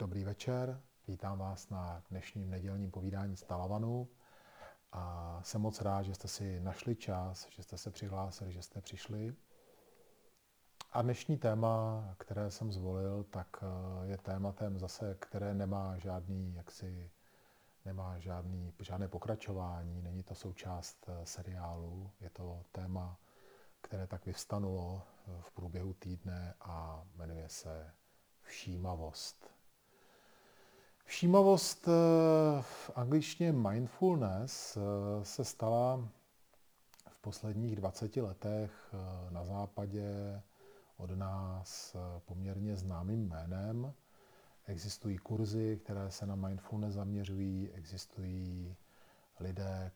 Dobrý večer, vítám vás na dnešním nedělním povídání z Talavanu a jsem moc rád, že jste si našli čas, že jste se přihlásili, že jste přišli. A dnešní téma, které jsem zvolil, tak eh, je tématem zase, které nemá žádný, jaksi, nemá žádný, žádné pokračování, není to součást eh, seriálu, je to téma, které tak vyvstanulo eh, v průběhu týdne a jmenuje se všímavost. Všímavost v angličtině mindfulness se stala v posledních 20 letech na západě od nás eh, poměrně známým jménem. Existují kurzy, které se na mindfulness zaměřují, existují lidé,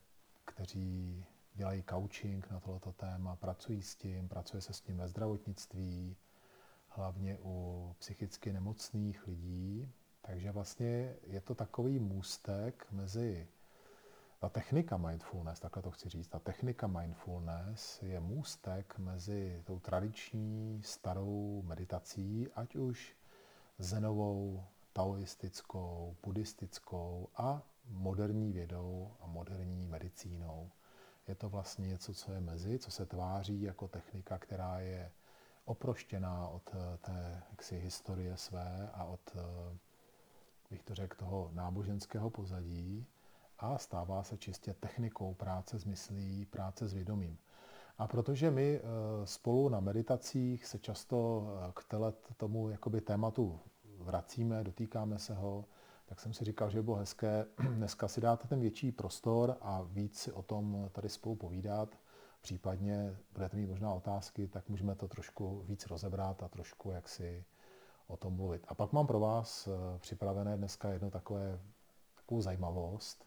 kteří dělají coaching na tohleto téma, pracují s tím, pracuje se s tím ve zdravotnictví, hlavně u psychicky nemocných lidí. Takže vlastně je to takový můstek mezi ta technika mindfulness, takhle to chci říct, ta technika mindfulness je můstek mezi tou tradiční starou meditací, ať už zenovou, taoistickou, buddhistickou a moderní vědou a moderní medicínou. Je to vlastně něco, co je mezi, co se tváří jako technika, která je oproštěná od eh, té jaksi, historie své a od, eh, bych to řekl, toho náboženského pozadí, a stává se čistě technikou práce s myslí, práce s vědomím. A protože my eh, spolu na meditacích se často eh, k tomu jakoby tématu vracíme, dotýkáme se ho, tak jsem si říkal, že by bylo hezké dneska si dát ten větší prostor a víc si o tom tady spolu povídat. Případně budete mít možná otázky, tak můžeme to trošku víc rozebrat a trošku jak si o tom mluvit. A pak mám pro vás eh, připravené dneska jedno takové, takovou zajímavost,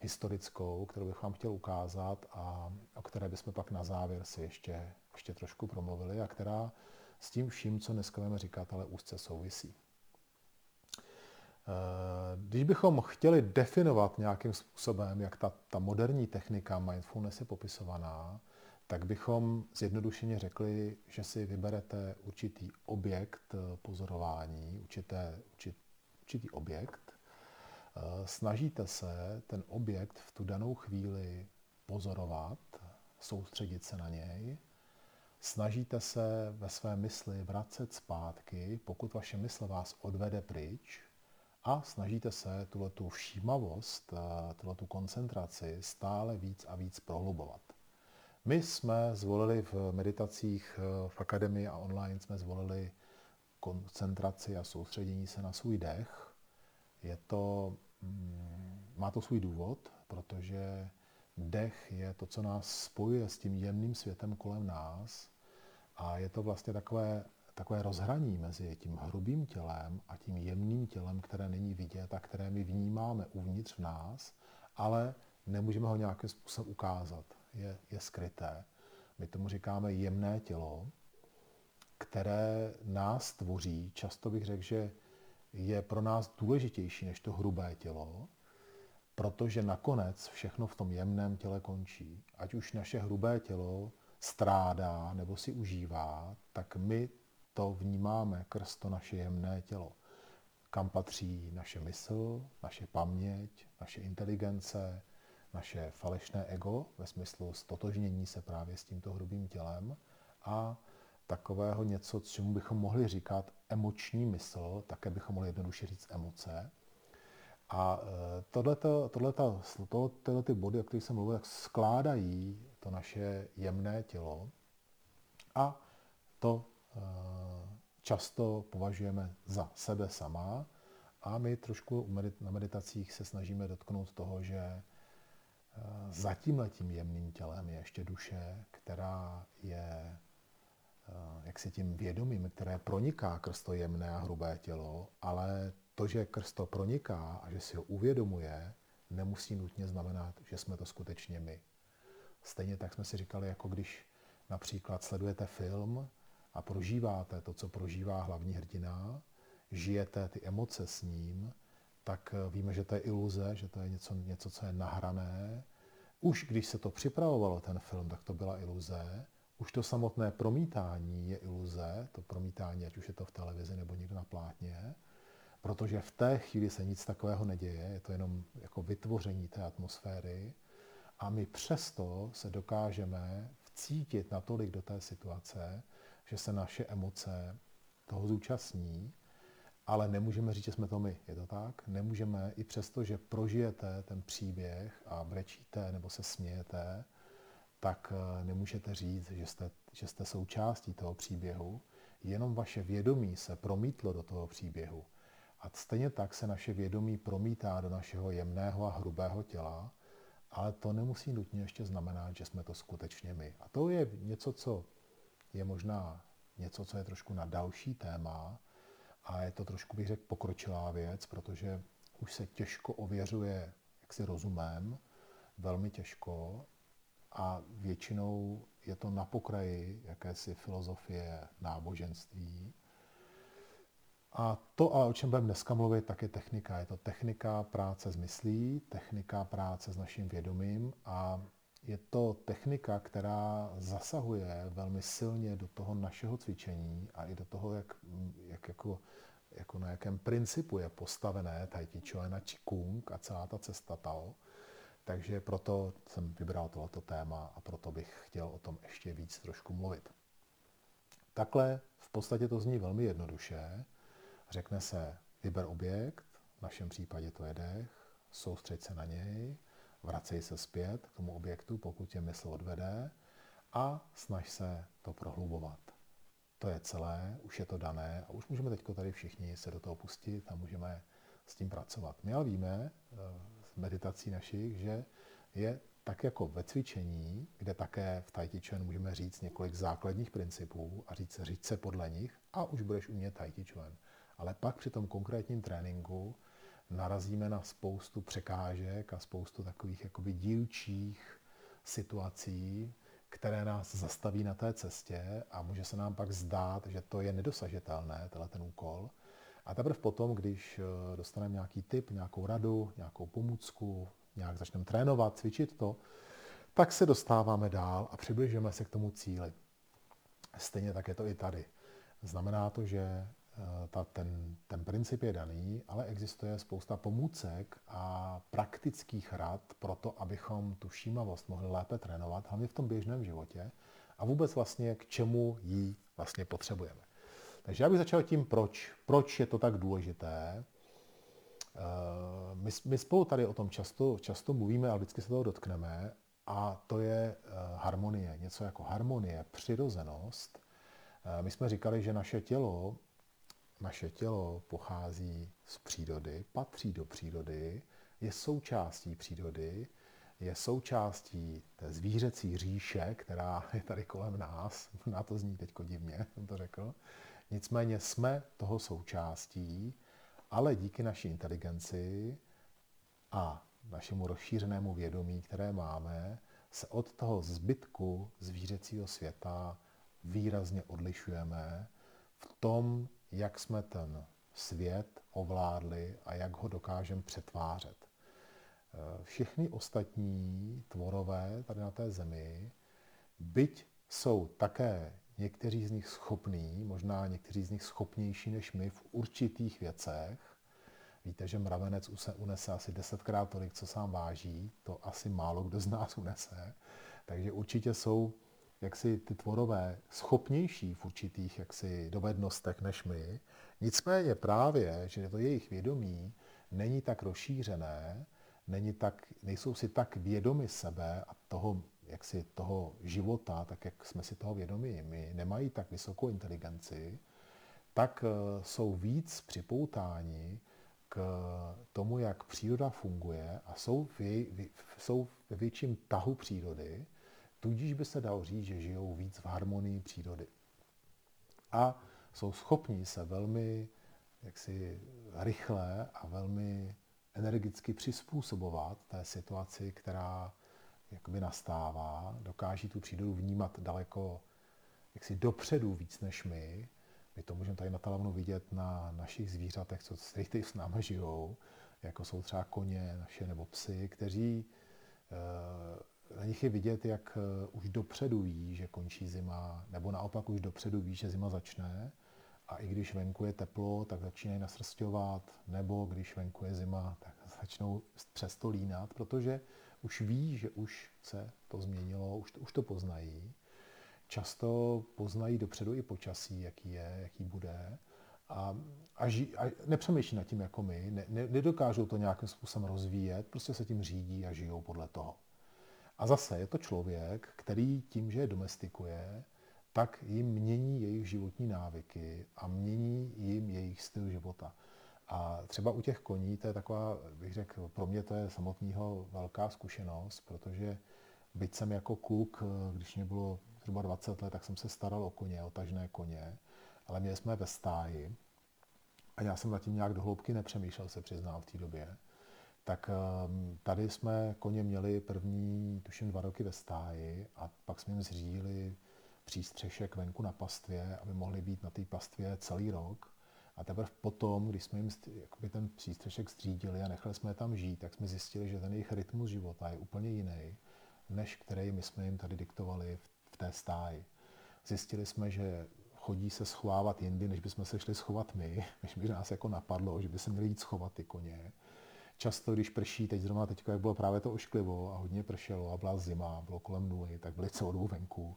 historickou, kterou bych vám chtěl ukázat a o které bychom pak na závěr si ještě, ještě trošku promluvili a která s tím vším, co dneska budeme říkat, ale úzce souvisí. Eh, když bychom chtěli definovat nějakým způsobem, jak ta, ta moderní technika mindfulness je popisovaná, tak bychom zjednodušeně řekli, že si vyberete určitý objekt pozorování, určité, určit, určitý objekt, Eh, snažíte se ten objekt v tu danou chvíli pozorovat, soustředit se na něj, snažíte se ve své mysli vracet zpátky, pokud vaše mysl vás odvede pryč, a snažíte se tuhle tu všímavost, eh, tuhle tu koncentraci stále víc a víc prohlubovat. My jsme zvolili v meditacích eh, v akademii a online jsme zvolili koncentraci a soustředění se na svůj dech, je to, mm, má to svůj důvod, protože dech je to, co nás spojuje s tím jemným světem kolem nás a je to vlastně takové, takové rozhraní mezi tím hrubým tělem a tím jemným tělem, které není vidět a které my vnímáme uvnitř v nás, ale nemůžeme ho nějakým způsobem ukázat. Je, je skryté. My tomu říkáme jemné tělo, které nás tvoří. Často bych řekl, že je pro nás důležitější než to hrubé tělo, protože nakonec všechno v tom jemném těle končí. Ať už naše hrubé tělo strádá nebo si užívá, tak my to vnímáme krz to naše jemné tělo. Kam patří naše mysl, naše paměť, naše inteligence, naše falešné ego ve smyslu stotožnění se právě s tímto hrubým tělem a takového něco, čemu bychom mohli říkat emoční mysl, také bychom mohli jednoduše říct emoce. A e, tohleto, tohleto, tohle ty body, o kterých jsem mluvil, skládají to naše jemné tělo a to e, často považujeme za sebe sama a my trošku na meditacích se snažíme dotknout toho, že za tímhletím jemným tělem je ještě duše, která je Eh, jak si tím vědomím, které proniká krz to jemné a hrubé tělo, ale to, že krz to proniká a že si ho uvědomuje, nemusí nutně znamenat, že jsme to skutečně my. Stejně tak jsme si říkali, jako když například sledujete film a prožíváte to, co prožívá hlavní hrdina, žijete ty emoce s ním, tak eh, víme, že to je iluze, že to je něco, něco co je nahrané. Už když se to připravovalo, ten film, tak to byla iluze, už to samotné promítání je iluze, to promítání, ať už je to v televizi nebo někde na plátně. protože v té chvíli se nic takového neděje, je to jenom jako vytvoření té atmosféry a my přesto se dokážeme vcítit natolik do té situace, že se naše emoce toho zúčastní, ale nemůžeme říct, že jsme to my. Je to tak? Nemůžeme, i přesto, že prožijete ten příběh a brečíte nebo se smějete, tak eh, nemůžete říct, že jste, že jste součástí toho příběhu. Jenom vaše vědomí se promítlo do toho příběhu. A stejně tak se naše vědomí promítá do našeho jemného a hrubého těla, ale to nemusí nutně ještě znamenat, že jsme to skutečně my. A to je něco, co je možná něco, co je trošku na další téma a je to trošku, bych řekl, pokročilá věc, protože už se těžko ověřuje jaksi rozumem, velmi těžko a většinou je to na pokraji jakési filozofie náboženství. A to, ale o čem budeme dneska mluvit, tak je technika. Je to technika práce s myslí, technika práce s naším vědomím a je to technika, která zasahuje velmi silně do toho našeho cvičení a i do toho, jak, jak jako, jako na jakém principu je postavené Tai Chi Chuan a Qigong a celá ta cesta Tao. Takže proto jsem vybral tohoto téma a proto bych chtěl o tom ještě víc trošku mluvit. Takhle v podstatě to zní velmi jednoduše. Řekne se, vyber objekt, v našem případě to je dech, soustřeď se na něj, vracej se zpět k tomu objektu, pokud tě mysl odvede a snaž se to prohlubovat. To je celé, už je to dané a už můžeme teď tady všichni se do toho pustit a můžeme s tím pracovat. My ale víme eh, z meditací našich, že je tak jako ve cvičení, kde také v Tai Chi Chuan můžeme říct několik základních principů a říct, říct se podle nich a už budeš umět Tai Chi Chuan. Ale pak při tom konkrétním tréninku narazíme na spoustu překážek a spoustu takových jakoby dílčích situací, které nás zastaví na té cestě a může se nám pak zdát, že to je nedosažitelné, tenhle ten úkol. A teprve potom, když eh, dostaneme nějaký tip, nějakou radu, nějakou pomůcku, nějak začneme trénovat, cvičit to, tak se dostáváme dál a přibližujeme se k tomu cíli. Stejně tak je to i tady. Znamená to, že ta, ten, ten princip je daný, ale existuje spousta pomůcek a praktických rad pro to, abychom tu všímavost mohli lépe trénovat, hlavně v tom běžném životě a vůbec vlastně k čemu ji vlastně potřebujeme. Takže já bych začal tím, proč. Proč je to tak důležité. Eh, my, my spolu tady o tom často, často mluvíme, ale vždycky se toho dotkneme, a to je eh, harmonie. Něco jako harmonie, přirozenost. My jsme říkali, že naše tělo naše tělo pochází z přírody, patří do přírody, je součástí přírody, je součástí té zvířecí říše, která je tady kolem nás. Na to zní teď divně, jsem to řekl. Nicméně jsme toho součástí, ale díky naší inteligenci a našemu rozšířenému vědomí, které máme, se od toho zbytku zvířecího světa výrazně odlišujeme v tom, jak jsme ten svět ovládli a jak ho dokážeme přetvářet. Eh, všechny ostatní tvorové tady na té zemi, byť jsou také někteří z nich schopní, možná někteří z nich schopnější než my v určitých věcech, Víte, že mravenec se unese asi desetkrát tolik, co sám váží, to asi málo kdo z nás unese. Takže určitě jsou jaksi ty tvorové schopnější v určitých jaksi dovednostech než my. Nicméně právě, že to jejich vědomí není tak rozšířené, není tak, nejsou si tak vědomi sebe a toho, jaksi toho života, tak jak jsme si toho vědomi my, nemají tak vysokou inteligenci, tak eh, jsou víc připoutáni k tomu, jak příroda funguje a jsou, v jej, jsou ve větším tahu přírody, Tudíž by se dalo říct, že žijou víc v harmonii přírody. A jsou schopní se velmi jaksi rychle a velmi energicky přizpůsobovat té situaci, která jakoby nastává. Dokáží tu přírodu vnímat daleko jaksi dopředu víc než my. My to můžeme tady na talavnu vidět na našich zvířatech, co tady s námi žijou, jako jsou třeba koně naše nebo psy, kteří eh, na nich je vidět, jak eh, už dopředu ví, že končí zima, nebo naopak už dopředu ví, že zima začne a i když venku je teplo, tak začínají nasrstovat, nebo když venku je zima, tak začnou přesto línat, protože už ví, že už se to změnilo, už to, už to poznají. Často poznají dopředu i počasí, jaký je, jaký bude. A, a, ži, a nepřemýšlí nad tím jako my, ne, ne, nedokážou to nějakým způsobem rozvíjet, prostě se tím řídí a žijou podle toho. A zase je to člověk, který tím, že je domestikuje, tak jim mění jejich životní návyky a mění jim jejich styl života. A třeba u těch koní, to je taková, bych řekl, pro mě to je samotného velká zkušenost, protože byť jsem jako kluk, když mě bylo zhruba 20 let, tak jsem se staral o koně, o tažné koně, ale měli jsme ve stáji a já jsem nad tím nějak dohloubky nepřemýšlel, se přiznám v té době. Tak ehm, tady jsme koně měli první, tuším, dva roky ve stáji a pak jsme jim zřídili přístřešek venku na pastvě, aby mohli být na té pastvě celý rok. A teprve potom, když jsme jim jakoby ten přístřešek střídili a nechali jsme je tam žít, tak jsme zjistili, že ten jejich rytmus života je úplně jiný, než který my jsme jim tady diktovali v té stáji. Zjistili jsme, že chodí se schovávat jindy, než bychom se šli schovat my, než by nás jako napadlo, že by se měli jít schovat ty koně. Často, když prší, teď zrovna teď, jak bylo právě to ošklivo a hodně pršelo a byla zima, bylo kolem nuly, tak byli celou dobu venku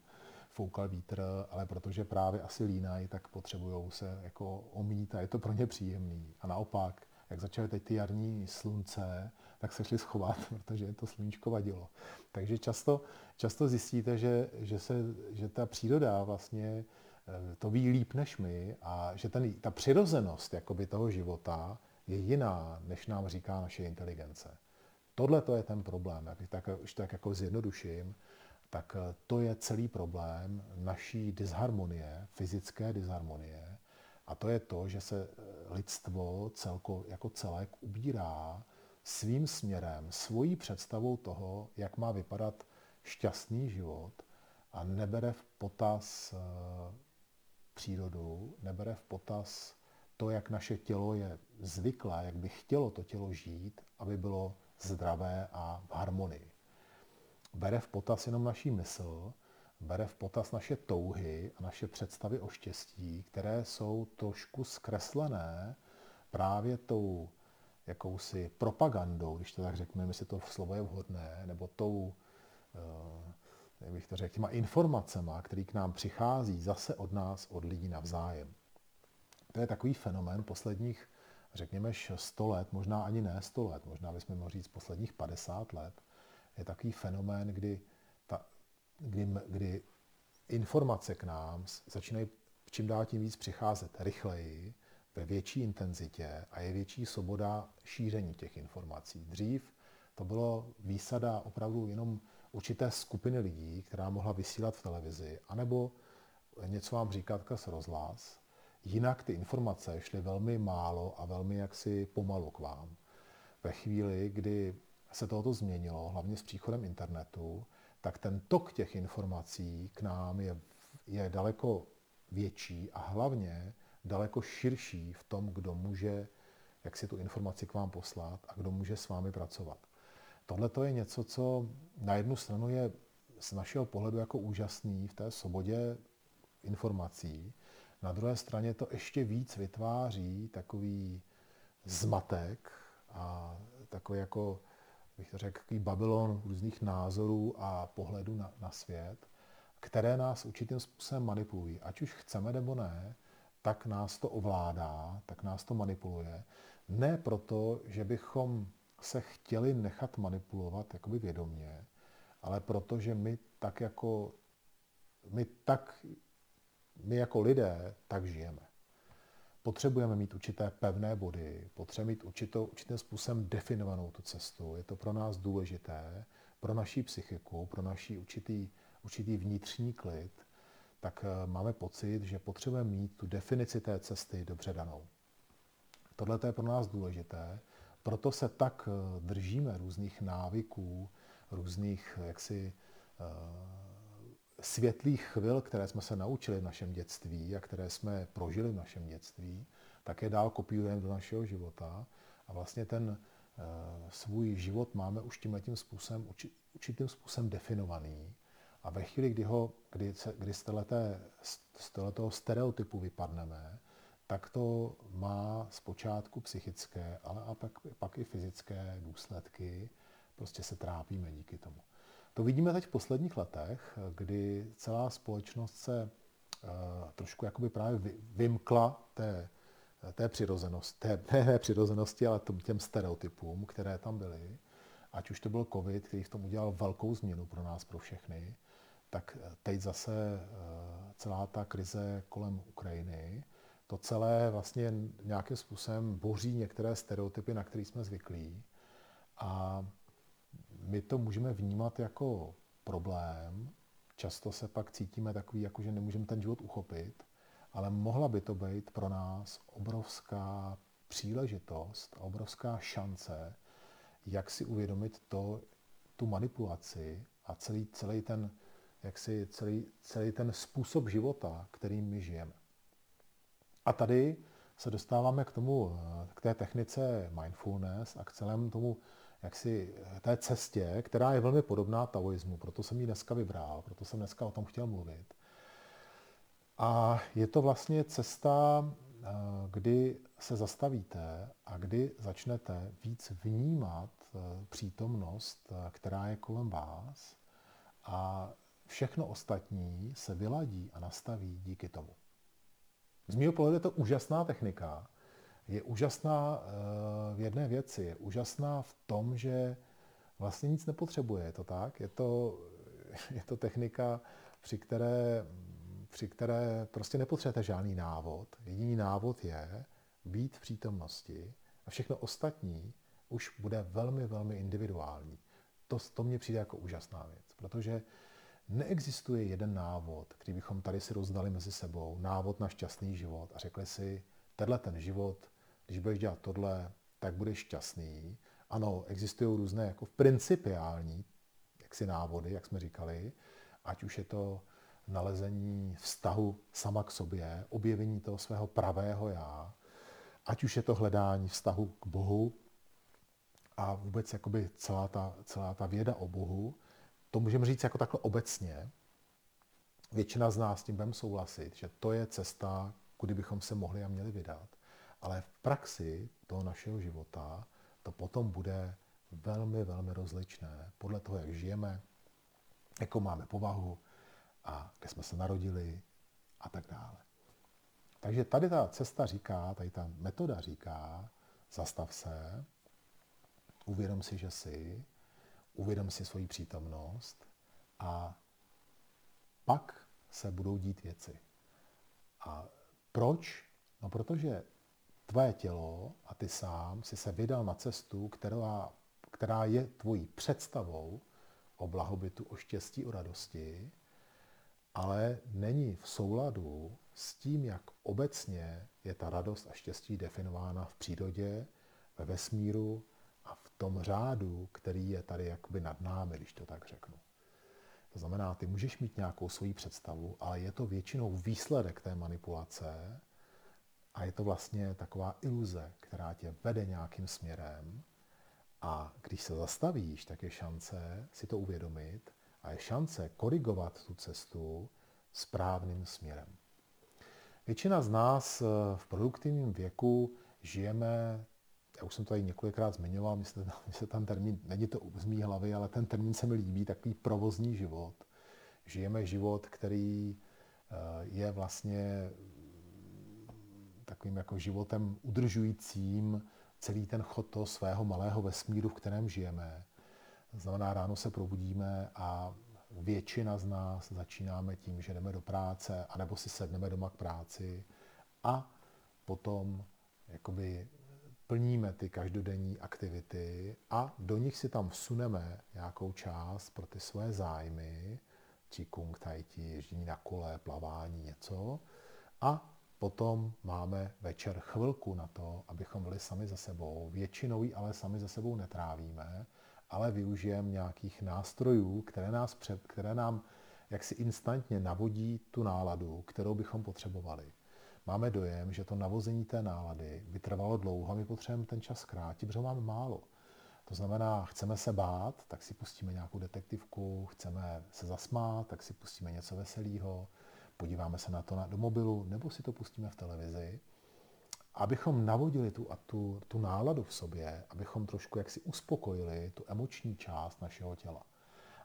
foukal vítr, ale protože právě asi línají, tak potřebují se jako omít a je to pro ně příjemný. A naopak, jak začaly teď ty jarní slunce, tak se šli schovat, protože to sluníčko vadilo. Takže často, často zjistíte, že, že, se, že ta příroda vlastně eh, to ví líp než my a že ten, ta přirozenost jakoby toho života je jiná, než nám říká naše inteligence. Tohle to je ten problém, jak tak, už tak jako zjednoduším, tak eh, to je celý problém naší disharmonie, fyzické disharmonie. A to je to, že se eh, lidstvo celko, jako celek ubírá svým směrem, svojí představou toho, jak má vypadat šťastný život a nebere v potaz eh, přírodu, nebere v potaz to, jak naše tělo je zvyklé, jak by chtělo to tělo žít, aby bylo zdravé a v harmonii bere v potaz jenom naší mysl, bere v potaz naše touhy a naše představy o štěstí, které jsou trošku zkreslené právě tou jakousi propagandou, když to tak řekneme, jestli to slovo je vhodné, nebo tou, eh, jak bych to řekl, těma informacemi, které k nám přichází zase od nás, od lidí navzájem. To je takový fenomén posledních, řekněme, 100 let, možná ani ne 100 let, možná bychom mohli říct posledních 50 let, je takový fenomén, kdy, ta, kdy, kdy informace k nám začínají čím dál tím víc přicházet rychleji, ve větší intenzitě a je větší svoboda šíření těch informací. Dřív to bylo výsada opravdu jenom určité skupiny lidí, která mohla vysílat v televizi, anebo něco vám říkat z rozhlas. Jinak ty informace šly velmi málo a velmi jaksi pomalu k vám. Ve chvíli, kdy se tohoto změnilo, hlavně s příchodem internetu, tak ten tok těch informací k nám je, je daleko větší a hlavně daleko širší v tom, kdo může jak si tu informaci k vám poslat a kdo může s vámi pracovat. Tohle to je něco, co na jednu stranu je z našeho pohledu jako úžasný v té svobodě informací, na druhé straně to ještě víc vytváří takový zmatek a takový jako bych to řekl, takový babylon různých názorů a pohledů na, na svět, které nás určitým způsobem manipulují. Ať už chceme nebo ne, tak nás to ovládá, tak nás to manipuluje. Ne proto, že bychom se chtěli nechat manipulovat jakoby vědomně, ale proto, že my tak jako, my tak, my jako lidé tak žijeme potřebujeme mít určité pevné body, potřebujeme mít určitou, určitým způsobem definovanou tu cestu. Je to pro nás důležité, pro naší psychiku, pro naší určitý, určitý vnitřní klid, tak eh, máme pocit, že potřebujeme mít tu definici té cesty dobře danou. Tohle je pro nás důležité, proto se tak eh, držíme různých návyků, různých eh, jaksi světlých chvil, které jsme se naučili v našem dětství a které jsme prožili v našem dětství, také dál kopírujeme do našeho života a vlastně ten uh, svůj život máme už tím tím způsobem, určitým způsobem definovaný. A ve chvíli, kdy, ho, kdy, se, kdy z, téhleté, z tohoto stereotypu vypadneme, tak to má zpočátku psychické, ale a pak, pak i fyzické důsledky. Prostě se trápíme díky tomu. To vidíme teď v posledních letech, kdy celá společnost se uh, trošku jakoby právě vymkla té, té přirozenosti, té, ne přirozenosti, ale těm stereotypům, které tam byly. Ať už to byl covid, který v tom udělal velkou změnu pro nás, pro všechny, tak teď zase uh, celá ta krize kolem Ukrajiny, to celé vlastně nějakým způsobem boří některé stereotypy, na které jsme zvyklí. A my to můžeme vnímat jako problém. Často se pak cítíme takový, jako že nemůžeme ten život uchopit, ale mohla by to být pro nás obrovská příležitost obrovská šance, jak si uvědomit to, tu manipulaci a celý, celý, ten, jak si, celý, celý ten způsob života, kterým my žijeme. A tady se dostáváme k tomu, k té technice mindfulness a k celému tomu, jaksi té cestě, která je velmi podobná taoismu, proto jsem ji dneska vybral, proto jsem dneska o tom chtěl mluvit. A je to vlastně cesta, kdy se zastavíte a kdy začnete víc vnímat přítomnost, která je kolem vás a všechno ostatní se vyladí a nastaví díky tomu. Z mého pohledu je to úžasná technika. Je úžasná eh, v jedné věci. Je úžasná v tom, že vlastně nic nepotřebuje. Je to tak? Je to, je to technika, při které, při které prostě nepotřebujete žádný návod. Jediný návod je být v přítomnosti a všechno ostatní už bude velmi, velmi individuální. To, to mně přijde jako úžasná věc, protože Neexistuje jeden návod, který bychom tady si rozdali mezi sebou, návod na šťastný život a řekli si, tenhle ten život, když budeš dělat tohle, tak budeš šťastný. Ano, existují různé jako principiální jaksi návody, jak jsme říkali, ať už je to nalezení vztahu sama k sobě, objevení toho svého pravého já, ať už je to hledání vztahu k Bohu a vůbec jakoby celá ta, celá ta věda o Bohu, to můžeme říct jako takhle obecně. Většina z nás s tím budeme souhlasit, že to je cesta, kudy bychom se mohli a měli vydat. Ale v praxi toho našeho života to potom bude velmi, velmi rozličné podle toho, jak žijeme, jakou máme povahu a kde jsme se narodili a tak dále. Takže tady ta cesta říká, tady ta metoda říká, zastav se, uvědom si, že jsi, uvědom si svoji přítomnost a pak se budou dít věci. A proč? No protože tvé tělo a ty sám si se vydal na cestu, která, která je tvojí představou o blahobytu, o štěstí, o radosti, ale není v souladu s tím, jak obecně je ta radost a štěstí definována v přírodě, ve vesmíru a v tom řádu, který je tady jakoby nad námi, když to tak řeknu. To znamená, ty můžeš mít nějakou svoji představu, ale je to většinou výsledek té manipulace a je to vlastně taková iluze, která tě vede nějakým směrem a když se zastavíš, tak je šance si to uvědomit a je šance korigovat tu cestu správným směrem. Většina z nás v produktivním věku žijeme já už jsem to tady několikrát zmiňoval, myslím, že ten termín, není to z mý hlavy, ale ten termín se mi líbí, takový provozní život. Žijeme život, který eh, je vlastně takovým jako životem udržujícím celý ten chod toho svého malého vesmíru, v kterém žijeme. Znamená, ráno se probudíme a většina z nás začínáme tím, že jdeme do práce, anebo si sedneme doma k práci a potom jakoby plníme ty každodenní aktivity a do nich si tam vsuneme nějakou část pro ty svoje zájmy, kung, tai chi, ježdění na kole, plavání, něco. A potom máme večer chvilku na to, abychom byli sami za sebou. Většinou ji ale sami za sebou netrávíme, ale využijeme nějakých nástrojů, které, nás před, které nám jaksi instantně navodí tu náladu, kterou bychom potřebovali máme dojem, že to navození té nálady by trvalo dlouho a my potřebujeme ten čas zkrátit, protože máme málo. To znamená, chceme se bát, tak si pustíme nějakou detektivku, chceme se zasmát, tak si pustíme něco veselého, podíváme se na to na, do mobilu, nebo si to pustíme v televizi. abychom navodili tu, a tu, tu náladu v sobě, abychom trošku jaksi uspokojili tu emoční část našeho těla.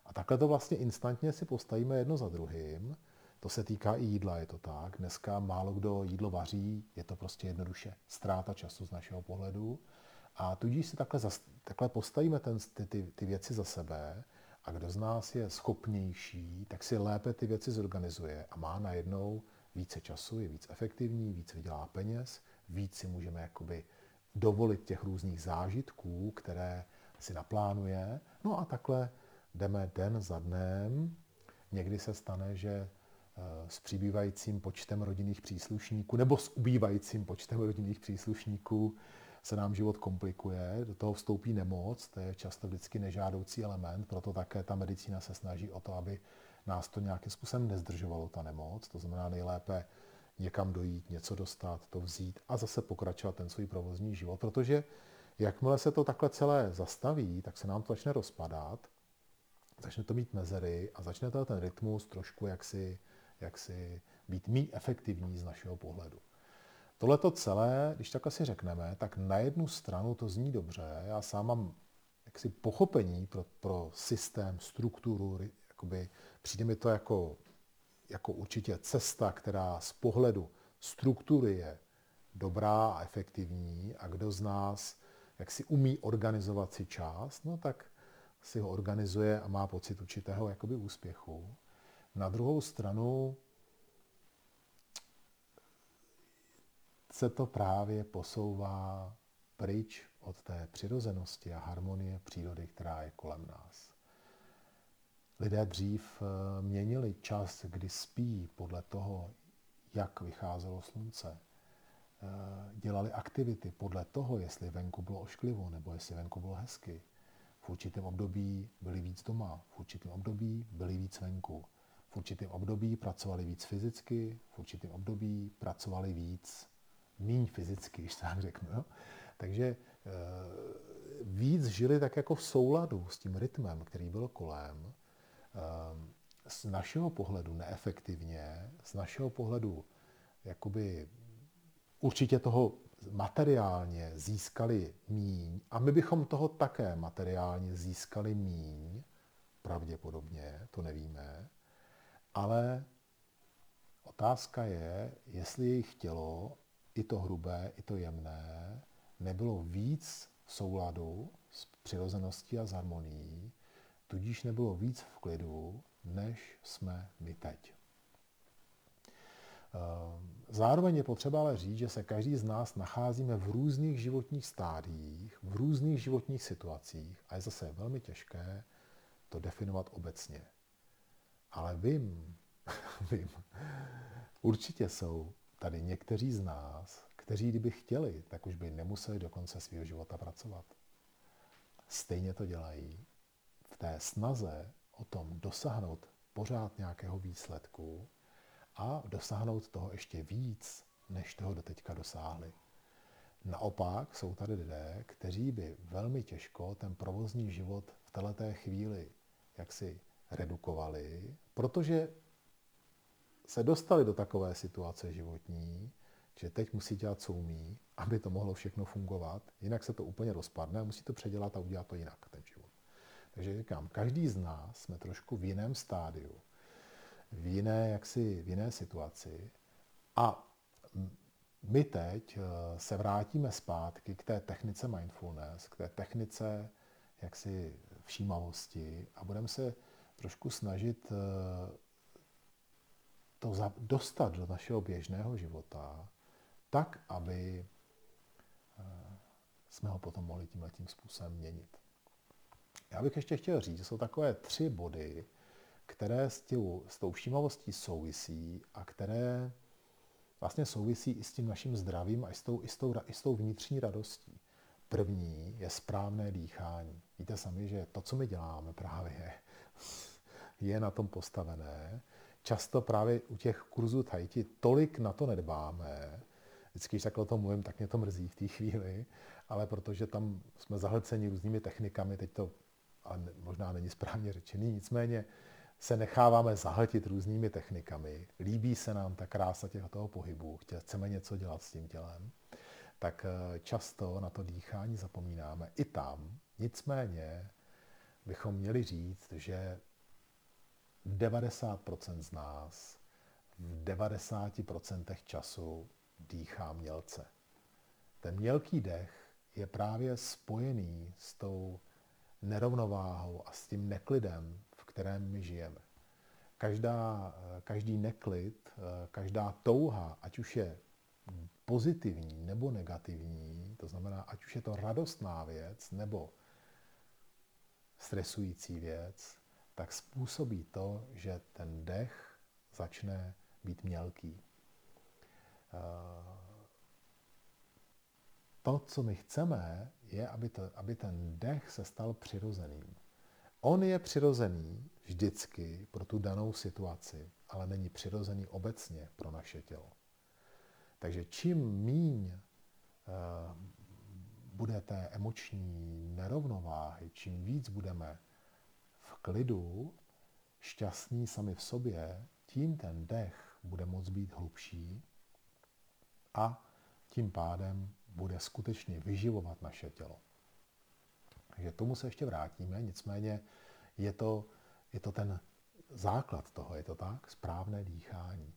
A takhle to vlastně instantně si postavíme jedno za druhým. To se týká i jídla, je to tak. Dneska málo kdo jídlo vaří, je to prostě jednoduše ztráta času z našeho pohledu. A tudíž si takhle, takhle postavíme ten, ty, ty, ty věci za sebe a kdo z nás je schopnější, tak si lépe ty věci zorganizuje a má najednou více času, je víc efektivní, víc vydělá peněz, víc si můžeme jakoby dovolit těch různých zážitků, které si naplánuje. No a takhle jdeme den za dnem. Někdy se stane, že eh, s přibývajícím počtem rodinných příslušníků nebo s ubývajícím počtem rodinných příslušníků se nám život komplikuje, do toho vstoupí nemoc, to je často vždycky nežádoucí element, proto také ta medicína se snaží o to, aby nás to nějakým způsobem nezdržovalo, ta nemoc, to znamená nejlépe někam dojít, něco dostat, to vzít a zase pokračovat ten svůj provozní život, protože jakmile se to takhle celé zastaví, tak se nám to začne rozpadat, začne to mít mezery a začne ten rytmus trošku jaksi, jaksi být méně efektivní z našeho pohledu. Tohle to celé, když tak asi řekneme, tak na jednu stranu to zní dobře. Já sám mám jaksi pochopení pro, pro systém, strukturu, jakoby přijde mi to jako, jako určitě cesta, která z pohledu struktury je dobrá a efektivní a kdo z nás jak si umí organizovat si čas, no tak si ho organizuje a má pocit určitého jakoby úspěchu. Na druhou stranu se to právě posouvá pryč od té přirozenosti a harmonie přírody, která je kolem nás. Lidé dřív eh, měnili čas, kdy spí podle toho, jak vycházelo slunce. Eh, dělali aktivity podle toho, jestli venku bylo ošklivo nebo jestli venku bylo hezky. V určitém období byli víc doma, v určitém období byli víc venku. V určitém období pracovali víc fyzicky, v určitém období pracovali víc míň fyzicky, když tak řeknu. Jo? Takže e, víc žili tak jako v souladu s tím rytmem, který byl kolem. E, z našeho pohledu neefektivně, z našeho pohledu jakoby určitě toho materiálně získali míň a my bychom toho také materiálně získali míň, pravděpodobně, to nevíme, ale otázka je, jestli jejich tělo i to hrubé, i to jemné nebylo víc v souladu s přirozeností a s harmonií, tudíž nebylo víc v klidu, než jsme my teď. Ehm, zároveň je potřeba ale říct, že se každý z nás nacházíme v různých životních stádiích, v různých životních situacích a je zase velmi těžké to definovat obecně. Ale vím, vím, určitě jsou tady někteří z nás, kteří kdyby chtěli, tak už by nemuseli do konce svého života pracovat. Stejně to dělají v té snaze o tom dosáhnout pořád nějakého výsledku a dosáhnout toho ještě víc, než toho doteďka dosáhli. Naopak jsou tady lidé, kteří by velmi těžko ten provozní život v této chvíli jaksi redukovali, protože se dostali do takové situace životní, že teď musí dělat, co umí, aby to mohlo všechno fungovat, jinak se to úplně rozpadne a musí to předělat a udělat to jinak, ten život. Takže říkám, každý z nás jsme trošku v jiném stádiu, v jiné, jaksi, v jiné situaci a my teď eh, se vrátíme zpátky k té technice mindfulness, k té technice jaksi všímavosti a budeme se trošku snažit to dostat do našeho běžného života, tak, aby eh, jsme ho potom mohli tímhle tím způsobem měnit. Já bych ještě chtěl říct, že jsou takové tři body, které s, tě, s tou všímavostí souvisí a které vlastně souvisí i s tím naším zdravím a i s tou, i s tou, i s tou vnitřní radostí. První je správné dýchání. Víte sami, že to, co my děláme právě, je na tom postavené, často právě u těch kurzů Tahiti tolik na to nedbáme. Vždycky, když takhle o tom mluvím, tak mě to mrzí v té chvíli, ale protože tam jsme zahlceni různými technikami, teď to ale možná není správně řečený, nicméně se necháváme zahltit různými technikami. Líbí se nám ta krása těch toho pohybu, chceme něco dělat s tím tělem. tak eh, často na to dýchání zapomínáme i tam. Nicméně bychom měli říct, že 90% z nás v 90% času dýchá mělce. Ten mělký dech je právě spojený s tou nerovnováhou a s tím neklidem, v kterém my žijeme. Každá, každý neklid, každá touha, ať už je pozitivní nebo negativní, to znamená, ať už je to radostná věc nebo stresující věc, tak způsobí to, že ten dech začne být mělký. To, co my chceme, je, aby, to, aby ten dech se stal přirozeným. On je přirozený vždycky pro tu danou situaci, ale není přirozený obecně pro naše tělo. Takže čím míň uh, bude té emoční nerovnováhy, čím víc budeme klidu, šťastní sami v sobě, tím ten dech bude moct být hlubší a tím pádem bude skutečně vyživovat naše tělo. Takže tomu se ještě vrátíme, nicméně je to, je to ten základ toho, je to tak, správné dýchání.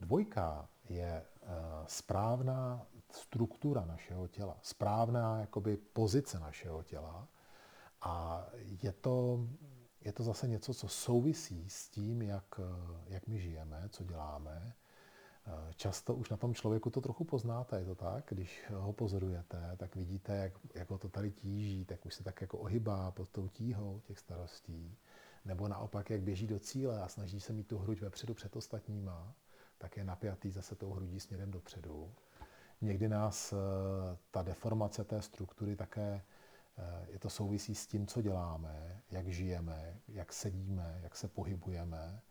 Dvojka je uh, správná struktura našeho těla, správná jakoby pozice našeho těla a je to, je to zase něco, co souvisí s tím, jak, jak my žijeme, co děláme, Často už na tom člověku to trochu poznáte, je to tak? Když ho pozorujete, tak vidíte, jak, jak ho to tady tíží, tak už se tak jako ohybá pod tou tíhou těch starostí. Nebo naopak, jak běží do cíle a snaží se mít tu hruď vepředu před ostatníma, tak je napjatý zase tou hrudí směrem dopředu. Někdy nás eh, ta deformace té struktury také, je to souvisí s tím, co děláme, jak žijeme, jak sedíme, jak se pohybujeme.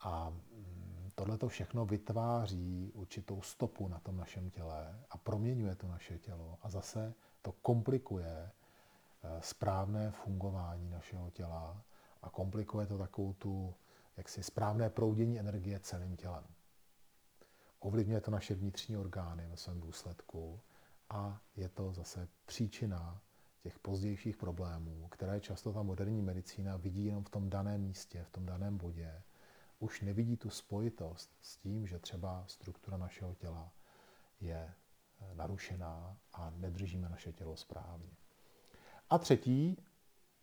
A mm, tohle to všechno vytváří určitou stopu na tom našem těle a proměňuje to naše tělo a zase to komplikuje eh, správné fungování našeho těla a komplikuje to takovou tu jaksi správné proudění energie celým tělem. Ovlivňuje to naše vnitřní orgány ve svém důsledku a je to zase příčina těch pozdějších problémů, které často ta moderní medicína vidí jenom v tom daném místě, v tom daném bodě už nevidí tu spojitost s tím, že třeba struktura našeho těla je eh, narušená a nedržíme naše tělo správně. A třetí,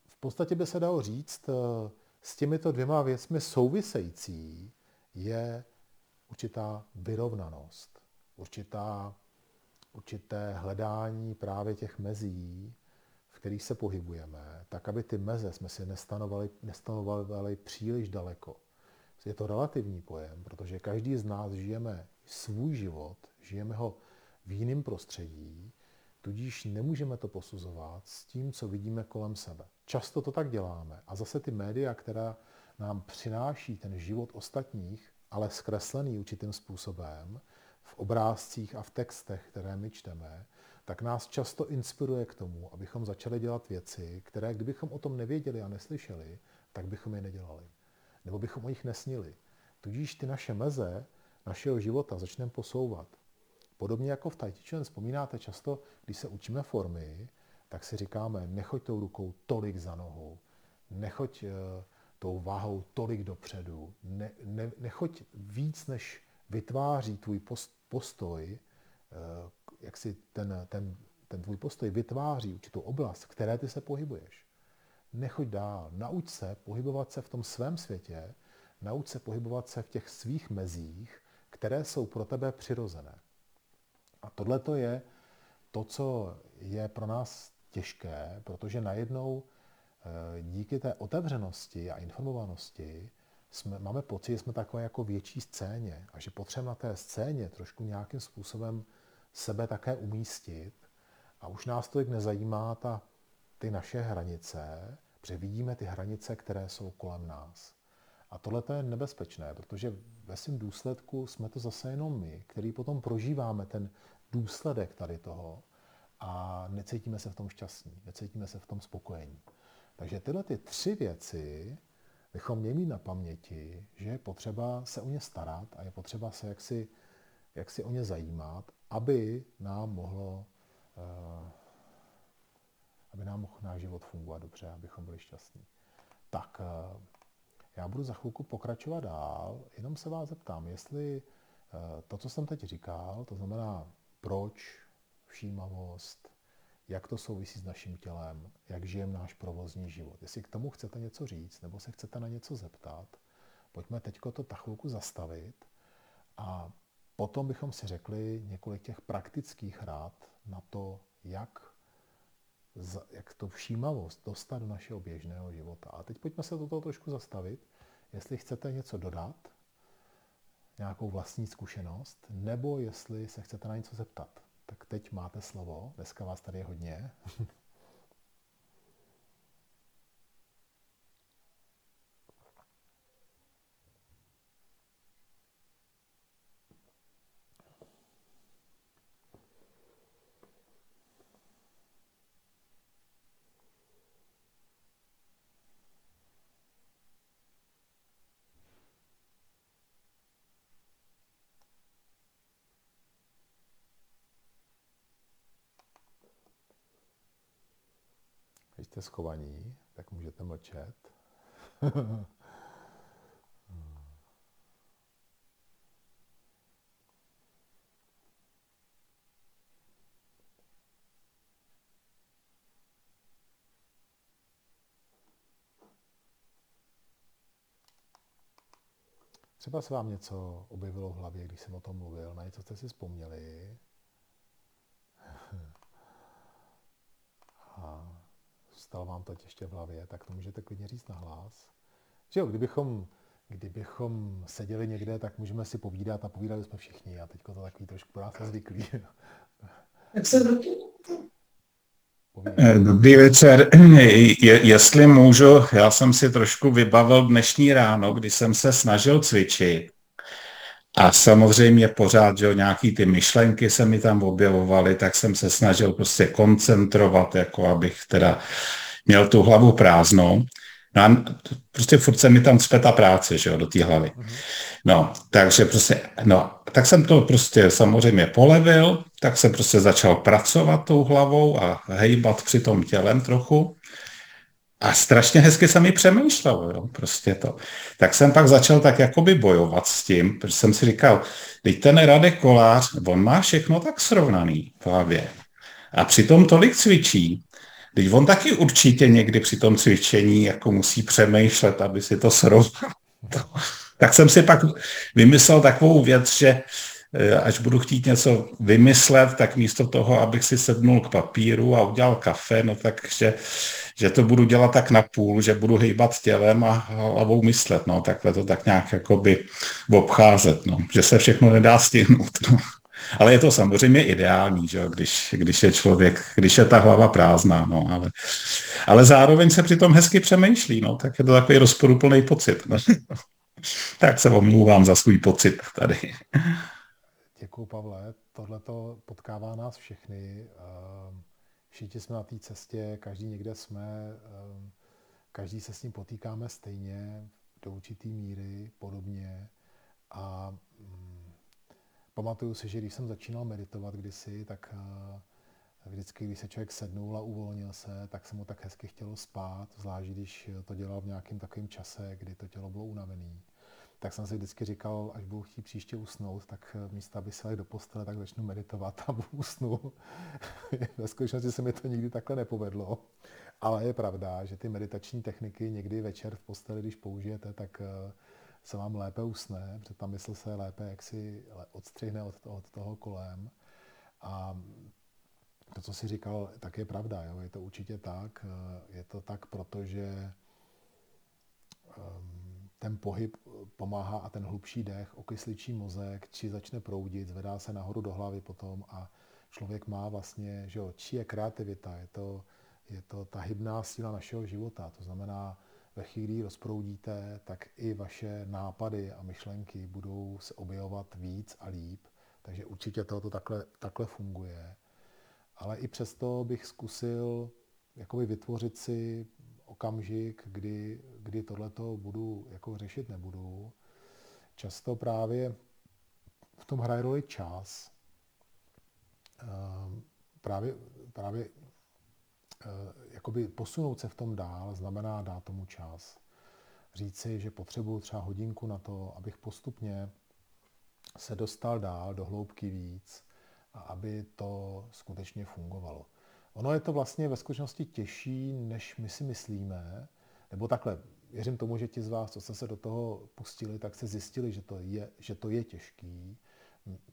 v podstatě by se dalo říct, eh, s těmito dvěma věcmi související je určitá vyrovnanost, určitá, určité hledání právě těch mezí, kterých se pohybujeme, tak aby ty meze jsme si nestanovali, nestanovali příliš daleko je to relativní pojem, protože každý z nás žijeme svůj život, žijeme ho v jiném prostředí, tudíž nemůžeme to posuzovat s tím, co vidíme kolem sebe. Často to tak děláme. A zase ty média, která nám přináší ten život ostatních, ale zkreslený určitým způsobem, v obrázcích a v textech, které my čteme, tak nás často inspiruje k tomu, abychom začali dělat věci, které kdybychom o tom nevěděli a neslyšeli, tak bychom je nedělali nebo bychom o nich nesnili. Tudíž ty naše meze našeho života začneme posouvat. Podobně jako v Chi vzpomínáte často, když se učíme formy, tak si říkáme, nechoď tou rukou tolik za nohou, nechoď uh, tou váhou tolik dopředu, ne, ne, nechoď víc, než vytváří tvůj postoj, uh, jak si ten, ten, ten tvůj postoj vytváří určitou oblast, v které ty se pohybuješ nechoď dál. Nauč se pohybovat se v tom svém světě, nauč se pohybovat se v těch svých mezích, které jsou pro tebe přirozené. A tohle to je to, co je pro nás těžké, protože najednou eh, díky té otevřenosti a informovanosti jsme, máme pocit, že jsme takové jako větší scéně a že potřebujeme na té scéně trošku nějakým způsobem sebe také umístit a už nás tolik nezajímá ta ty naše hranice, protože vidíme ty hranice, které jsou kolem nás. A tohle je nebezpečné, protože ve svém důsledku jsme to zase jenom my, který potom prožíváme ten důsledek tady toho a necítíme se v tom šťastní, necítíme se v tom spokojení. Takže tyhle ty tři věci bychom měli mít na paměti, že je potřeba se o ně starat a je potřeba se jaksi, jaksi o ně zajímat aby nám mohlo eh, aby nám mohl náš život fungovat dobře, abychom byli šťastní. Tak, eh, já budu za chvilku pokračovat dál, jenom se vás zeptám, jestli to, co jsem teď říkal, to znamená proč, všímavost, jak to souvisí s naším tělem, jak žijeme náš provozní život. Jestli k tomu chcete něco říct, nebo se chcete na něco zeptat, pojďme teď to ta chvilku zastavit a potom bychom si řekli několik těch praktických rád na to, jak, jak to všímavost dostat do našeho běžného života. A teď pojďme se do toho trošku zastavit. Jestli chcete něco dodat, nějakou vlastní zkušenost, nebo jestli se chcete na něco zeptat. Tak teď máte slovo, dneska vás tady je hodně. jste schovaní, tak můžete mlčet. Třeba se vám něco objevilo v hlavě, když jsem o tom mluvil, na něco jste si vzpomněli. Stalo vám to ještě v hlavě, tak to můžete klidně říct na hlas. Že jo, kdybychom, kdybychom seděli někde, tak můžeme si povídat a povídali jsme všichni a teď to takový trošku pro nás zvyklý. Jak se eh, Dobrý večer. Je, jestli můžu, já jsem si trošku vybavil dnešní ráno, kdy jsem se snažil cvičit. A samozřejmě pořád, že nějaký ty myšlenky se mi tam objevovaly, tak jsem se snažil prostě koncentrovat, jako abych teda měl tu hlavu prázdnou. No a prostě furt se mi tam cpe ta práce, že jo, do té hlavy. No, takže prostě, no, tak jsem to prostě samozřejmě polevil, tak jsem prostě začal pracovat tou hlavou a hejbat při tom tělem trochu. A strašně hezky se mi přemýšlelo, jo, prostě to. Tak jsem pak začal tak jakoby bojovat s tím, protože jsem si říkal, teď ten Radek Kolář, on má všechno tak srovnaný v hlavě. A přitom tolik cvičí, Teď on taky určitě někdy při tom cvičení jako musí přemýšlet, aby si to srovnal. tak jsem si pak vymyslel takovou věc, že eh, až budu chtít něco vymyslet, tak místo toho, abych si sednul k papíru a udělal kafe, no takže že to budu dělat tak na půl, že budu hýbat tělem a hlavou myslet, no, takhle to tak nějak jakoby obcházet, no, že se všechno nedá stihnout, no. Ale je to samozřejmě ideální, že když, když je člověk, když je ta hlava prázdná, no, ale, ale zároveň se přitom hezky přemýšlí, no, tak je to takový rozporuplný pocit. No. tak se omlouvám za svůj pocit tady. Děkuji, Pavle. Tohle to potkává nás všechny. Ehm, všichni jsme na té cestě, každý někde jsme, ehm, každý se s ním potýkáme stejně, do určitý míry, podobně. A mm, pamatuju si, že když jsem začínal meditovat kdysi, tak eh, vždycky, když se člověk sednul a uvolnil se, tak se mu tak hezky chtělo spát, zvlášť když to dělal v nějakém takovém čase, kdy to tělo bylo unavené. Tak jsem si vždycky říkal, až budu chtít příště usnout, tak eh, místo, aby se do postele, tak začnu meditovat a usnu. Ve skutečnosti se mi to nikdy takhle nepovedlo. Ale je pravda, že ty meditační techniky někdy večer v posteli, když použijete, tak eh, se vám lépe usne, protože ta mysl se lépe jaksi odstřihne od toho, od toho kolem. A to, co jsi říkal, tak je pravda. Jo? Je to určitě tak. Je to tak, protože ehm, ten pohyb pomáhá a ten hlubší dech okysličí mozek, či začne proudit, zvedá se nahoru do hlavy potom a člověk má vlastně, že jo, či je kreativita, je to, je to ta hybná síla našeho života. To znamená, ve chvíli, kdy rozproudíte, tak i vaše nápady a myšlenky budou se objevovat víc a líp. Takže určitě tohoto takhle, takhle funguje. Ale i přesto bych zkusil jakoby vytvořit si okamžik, kdy, kdy tohleto budu jako řešit nebudu. Často právě v tom hraje roli čas. právě, právě jakoby posunout se v tom dál znamená dát tomu čas. Říci, že potřebuju třeba hodinku na to, abych postupně se dostal dál do hloubky víc a aby to skutečně fungovalo. Ono je to vlastně ve skutečnosti těžší, než my si myslíme, nebo takhle, věřím tomu, že ti z vás, co jste se do toho pustili, tak se zjistili, že to je, že to je těžký.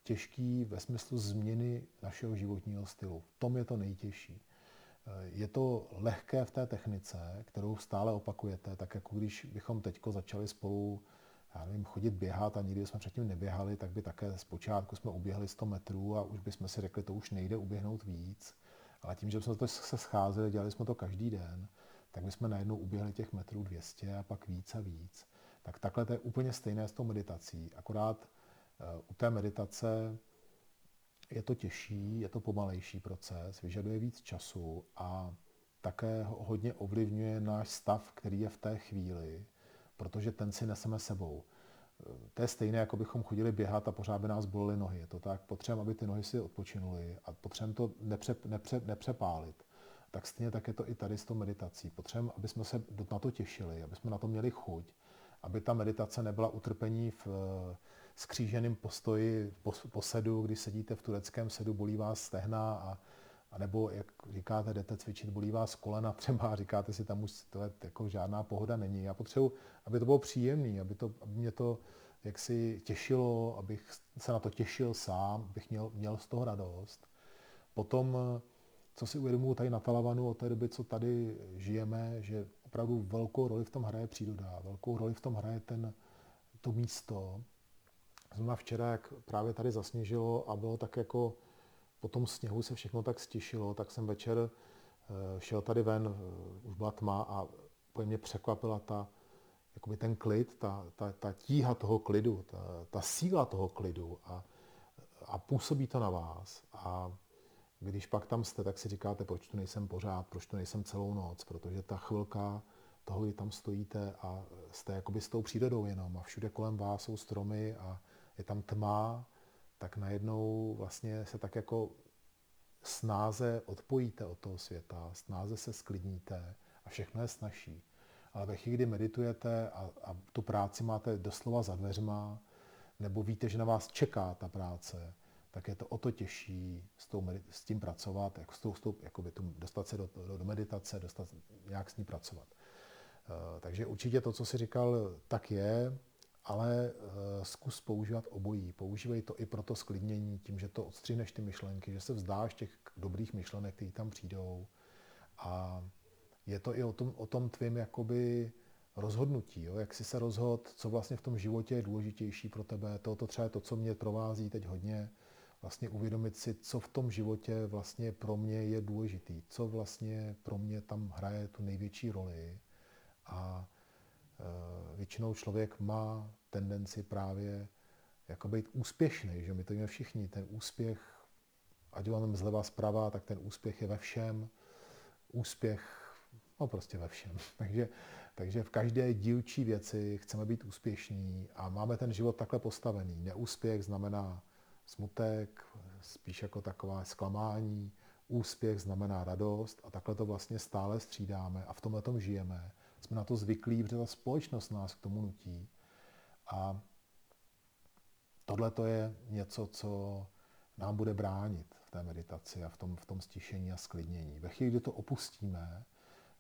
Těžký ve smyslu změny našeho životního stylu. V tom je to nejtěžší. Je to lehké v té technice, kterou stále opakujete, tak jako když bychom teď začali spolu já nevím, chodit běhat a nikdy jsme předtím neběhali, tak by také zpočátku jsme uběhli 100 metrů a už bychom si řekli, to už nejde uběhnout víc. Ale tím, že jsme to se scházeli, dělali jsme to každý den, tak my jsme najednou uběhli těch metrů 200 a pak víc a víc. Tak takhle to je úplně stejné s tou meditací. Akorát eh, u té meditace je to těžší, je to pomalejší proces, vyžaduje víc času a také hodně ovlivňuje náš stav, který je v té chvíli, protože ten si neseme sebou. To je stejné, jako bychom chodili běhat a pořád by nás bolely nohy. Je to tak, potřebujeme, aby ty nohy si odpočinuly a potřebujeme to nepře, nepře, nepřepálit. Tak stejně tak je to i tady s tou meditací. Potřebujeme, aby jsme se na to těšili, aby jsme na to měli chuť, aby ta meditace nebyla utrpení v skříženém postoji po, sedu, když sedíte v tureckém sedu, bolí vás stehna a, a nebo, jak říkáte, jdete cvičit, bolí vás kolena třeba a říkáte si, tam už je, jako žádná pohoda není. Já potřebuji, aby to bylo příjemné, aby, aby mě to jaksi těšilo, abych se na to těšil sám, abych měl, měl z toho radost. Potom, co si uvědomuji tady na Talavanu od té doby, co tady žijeme, že opravdu velkou roli v tom hraje příroda, velkou roli v tom hraje ten, to místo. Zrovna včera, jak právě tady zasněžilo a bylo tak jako po tom sněhu se všechno tak stišilo, tak jsem večer eh, šel tady ven, eh, už byla tma a mě překvapila ta, jakoby ten klid, ta, ta, ta tíha toho klidu, ta, ta síla toho klidu a, a působí to na vás. A když pak tam jste, tak si říkáte, proč tu nejsem pořád, proč tu nejsem celou noc, protože ta chvilka toho, kdy tam stojíte a jste jakoby s tou přírodou jenom a všude kolem vás jsou stromy a je tam tma tak najednou vlastně se tak jako snáze odpojíte od toho světa, snáze se sklidníte a všechno je snažší. Ale ve chvíli, kdy meditujete a, a tu práci máte doslova za dveřma, nebo víte, že na vás čeká ta práce, tak je to o to těžší s, tou, s tím pracovat, jak s tou, s tou, jakoby tu, dostat se do, do, do meditace, dostat, nějak s ní pracovat. Uh, takže určitě to, co si říkal, tak je ale uh, zkus používat obojí. Používej to i pro to sklidnění, tím, že to odstříneš ty myšlenky, že se vzdáš těch dobrých myšlenek, které tam přijdou. A je to i o tom, o tom tvým jakoby rozhodnutí, jo? jak jsi se rozhod, co vlastně v tom životě je důležitější pro tebe. To, to třeba je to, co mě provází teď hodně, vlastně uvědomit si, co v tom životě vlastně pro mě je důležitý, co vlastně pro mě tam hraje tu největší roli. A Eh, většinou člověk má tendenci právě jako být úspěšný, že my to víme všichni, ten úspěch, ať máme zleva zprava, tak ten úspěch je ve všem, úspěch, no prostě ve všem. takže, takže v každé dílčí věci chceme být úspěšní a máme ten život takhle postavený. Neúspěch znamená smutek, spíš jako taková zklamání, úspěch znamená radost a takhle to vlastně stále střídáme a v tomhle tom žijeme jsme na to zvyklí, protože ta společnost nás k tomu nutí. A tohle to je něco, co nám bude bránit v té meditaci a v tom, v tom stišení a sklidnění. Ve chvíli, kdy to opustíme,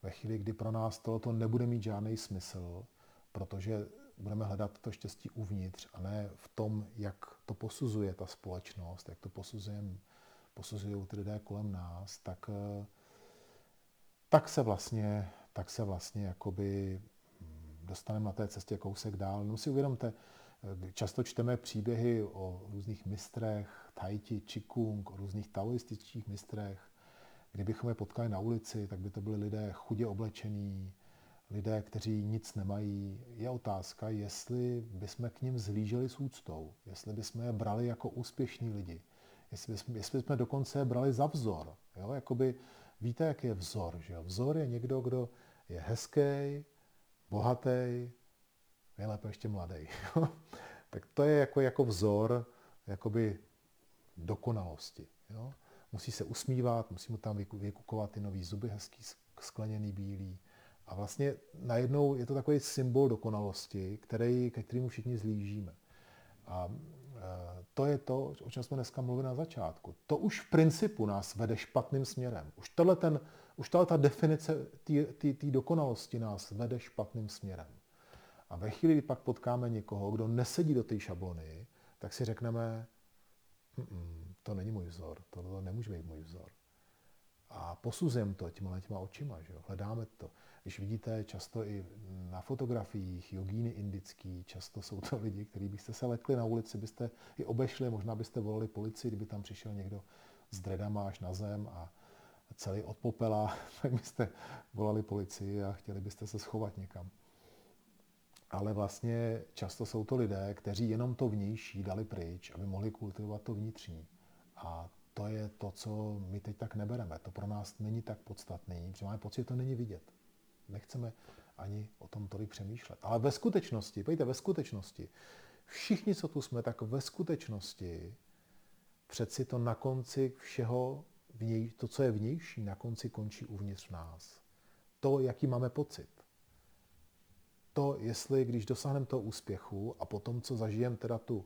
ve chvíli, kdy pro nás tohoto nebude mít žádný smysl, protože budeme hledat to štěstí uvnitř a ne v tom, jak to posuzuje ta společnost, jak to posuzují ty lidé kolem nás, tak, tak se vlastně tak se vlastně jakoby hm, dostaneme na té cestě kousek dál. No si uvědomte, eh, často čteme příběhy o různých mistrech, Tahiti, Qigong, o různých taoistických mistrech. Kdybychom je potkali na ulici, tak by to byli lidé chudě oblečení, lidé, kteří nic nemají. Je otázka, jestli bychom k ním zhlíželi s úctou, jestli bychom je brali jako úspěšní lidi, jestli bychom, jestli bychom dokonce je brali za vzor. Jo? Jakoby, víte, jak je vzor? Že? Vzor je někdo, kdo je hezký, bohatý, nejlépe ještě mladý. tak to je jako, jako vzor jakoby dokonalosti. Jo? musí se usmívat, musí mu tam vykukovat ty nový zuby hezký, skleněný bílý. A vlastně najednou je to takový symbol dokonalosti, který, ke kterému všichni zlížíme. A e, to je to, o čem jsme dneska mluvili na začátku. To už v principu nás vede špatným směrem. Už, tohle ten, už tahle ta definice té dokonalosti nás vede špatným směrem. A ve chvíli, kdy pak potkáme někoho, kdo nesedí do té šablony, tak si řekneme, to není můj vzor, to nemůže být můj vzor. A posuzujeme to těma těma očima, že jo? hledáme to. Když vidíte často i na fotografiích jogíny indický, často jsou to lidi, kteří byste se lekli na ulici, byste i obešli, možná byste volali policii, kdyby tam přišel někdo s dredama až na zem a celý od popela, tak byste volali policii a chtěli byste se schovat někam. Ale vlastně často jsou to lidé, kteří jenom to vnější dali pryč, aby mohli kultivovat to vnitřní. A to je to, co my teď tak nebereme. To pro nás není tak podstatný, protože máme pocit, že to není vidět. Nechceme ani o tom tolik přemýšlet. Ale ve skutečnosti, pojďte, ve skutečnosti, všichni, co tu jsme, tak ve skutečnosti přeci to na konci všeho, vněj, to, co je vnější, na konci končí uvnitř nás. To, jaký máme pocit. To, jestli, když dosáhneme toho úspěchu a potom, co zažijeme teda tu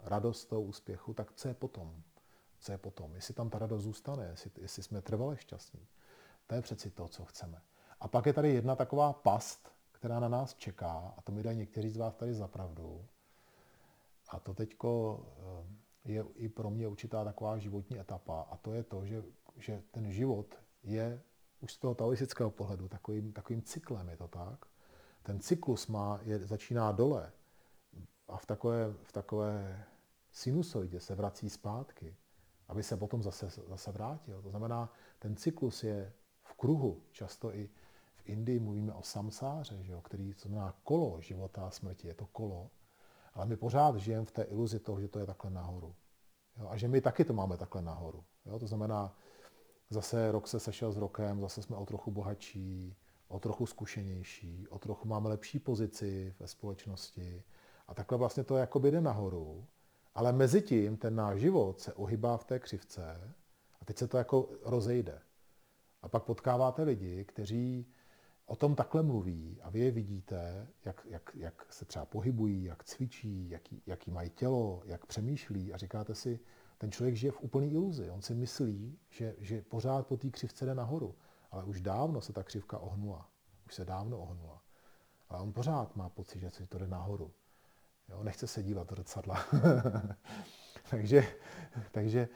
radost toho úspěchu, tak co je potom? Co je potom? Jestli tam ta radost zůstane, jestli, jestli jsme trvale šťastní. To je přeci to, co chceme. A pak je tady jedna taková past, která na nás čeká, a to mi dají někteří z vás tady za pravdu. A to teďko eh, je i pro mě určitá taková životní etapa. A to je to, že, že ten život je už z toho taoistického pohledu takovým, takovým cyklem, je to tak? Ten cyklus má, je, začíná dole a v takové, v takové sinusoidě se vrací zpátky, aby se potom zase, zase vrátil. To znamená, ten cyklus je v kruhu, často i Indii mluvíme o samsáře, že jo, který to znamená kolo života a smrti, je to kolo. Ale my pořád žijeme v té iluzi toho, že to je takhle nahoru. Jo, a že my taky to máme takhle nahoru. Jo, to znamená, zase rok se sešel s rokem, zase jsme o trochu bohatší, o trochu zkušenější, o trochu máme lepší pozici ve společnosti. A takhle vlastně to jakoby jde nahoru. Ale mezi tím ten náš život se ohybá v té křivce a teď se to jako rozejde. A pak potkáváte lidi, kteří o tom takhle mluví a vy je vidíte, jak, jak, jak se třeba pohybují, jak cvičí, jaký, jaký mají tělo, jak přemýšlí a říkáte si, ten člověk žije v úplný iluzi. On si myslí, že, že pořád po té křivce jde nahoru. Ale už dávno se ta křivka ohnula. Už se dávno ohnula. Ale on pořád má pocit, že to jde nahoru. Jo, nechce se dívat do zrcadla. takže, takže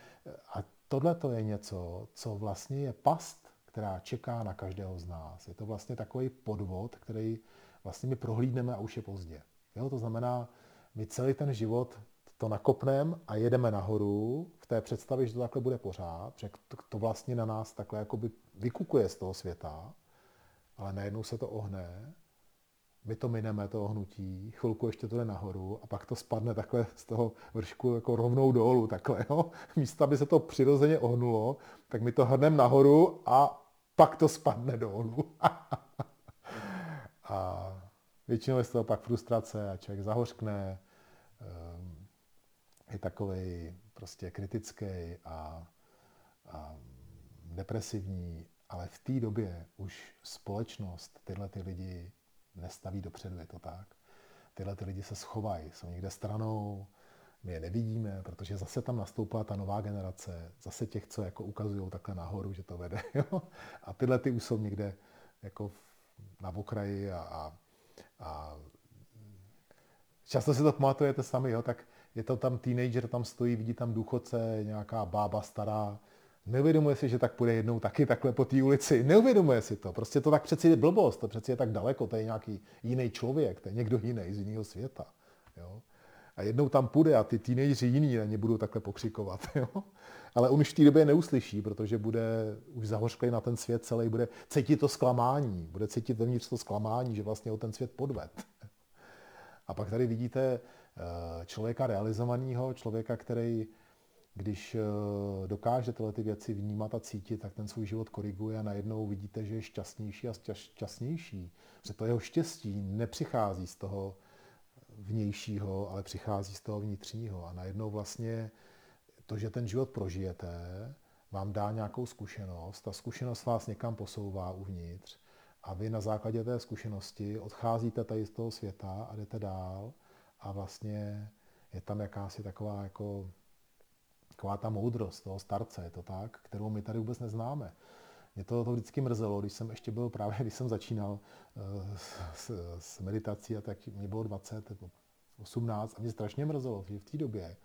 a tohle to je něco, co vlastně je past která čeká na každého z nás. Je to vlastně takový podvod, který vlastně my prohlídneme a už je pozdě. Jo? To znamená, my celý ten život to nakopneme a jedeme nahoru v té představě, že to takhle bude pořád, že to, vlastně na nás takhle jakoby vykukuje z toho světa, ale najednou se to ohne, my to mineme, to hnutí, chvilku ještě to jde nahoru a pak to spadne takhle z toho vršku jako rovnou dolů, takhle, jo. Místo, aby se to přirozeně ohnulo, tak my to hrneme nahoru a pak to spadne dolů. a většinou je z toho pak frustrace a člověk zahořkne, ehm, je takový prostě kritický a, a depresivní, ale v té době už společnost tyhle ty lidi nestaví dopředu, je to tak. Tyhle ty lidi se schovají, jsou někde stranou, my je nevidíme, protože zase tam nastoupila ta nová generace, zase těch, co jako ukazují takhle nahoru, že to vede. Jo? A tyhle ty už jsou někde jako na okraji a, a, a často si to pamatujete sami, jo? tak je to tam teenager, tam stojí, vidí tam důchodce, nějaká bába stará, neuvědomuje si, že tak půjde jednou taky takhle po té ulici. Neuvědomuje si to. Prostě to tak přeci je blbost, to přeci je tak daleko, to je nějaký jiný člověk, to je někdo jiný z jiného světa. Jo? A jednou tam půjde a ty teenageři jiný na ně budou takhle pokřikovat. Jo? Ale on už v té době neuslyší, protože bude už zahořklý na ten svět celý, bude cítit to zklamání, bude cítit vevnitř to zklamání, že vlastně o ten svět podved. A pak tady vidíte eh, člověka realizovaného, člověka, který, když eh, dokáže tyhle ty věci vnímat a cítit, tak ten svůj život koriguje a najednou vidíte, že je šťastnější a šťastnější. Že to jeho štěstí nepřichází z toho, vnějšího, ale přichází z toho vnitřního. A najednou vlastně to, že ten život prožijete, vám dá nějakou zkušenost, ta zkušenost vás někam posouvá uvnitř a vy na základě té zkušenosti odcházíte tady z toho světa a jdete dál a vlastně je tam jakási taková jako taková ta moudrost toho starce, je to tak, kterou my tady vůbec neznáme. Mě to, to vždycky mrzelo, když jsem ještě byl právě, když jsem začínal uh, s, s meditací, a tak mě bylo 20, 18 a mě strašně mrzelo, že v té době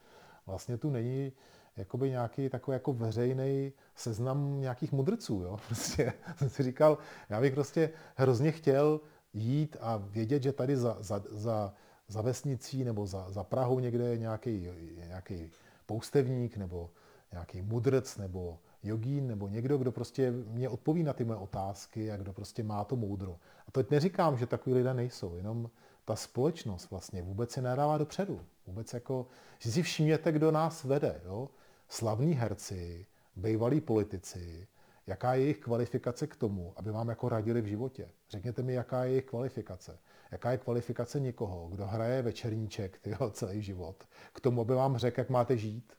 vlastně tu není jakoby nějaký takový jako veřejný seznam nějakých mudrců. Jo? Prostě jsem si říkal, já bych prostě hrozně chtěl jít a vědět, že tady za, za, za, za vesnicí nebo za, za Prahou někde je nějaký, nějaký poustevník nebo nějaký mudrc nebo jogín nebo někdo, kdo prostě mě odpoví na ty moje otázky a kdo prostě má to moudro. A to neříkám, že takový lidé nejsou, jenom ta společnost vlastně vůbec se nedává dopředu. Vůbec jako, že si všimněte, kdo nás vede. Jo? Slavní herci, bývalí politici, jaká je jejich kvalifikace k tomu, aby vám jako radili v životě. Řekněte mi, jaká je jejich kvalifikace. Jaká je kvalifikace někoho, kdo hraje večerníček tyjo, celý život, k tomu, aby vám řekl, jak máte žít.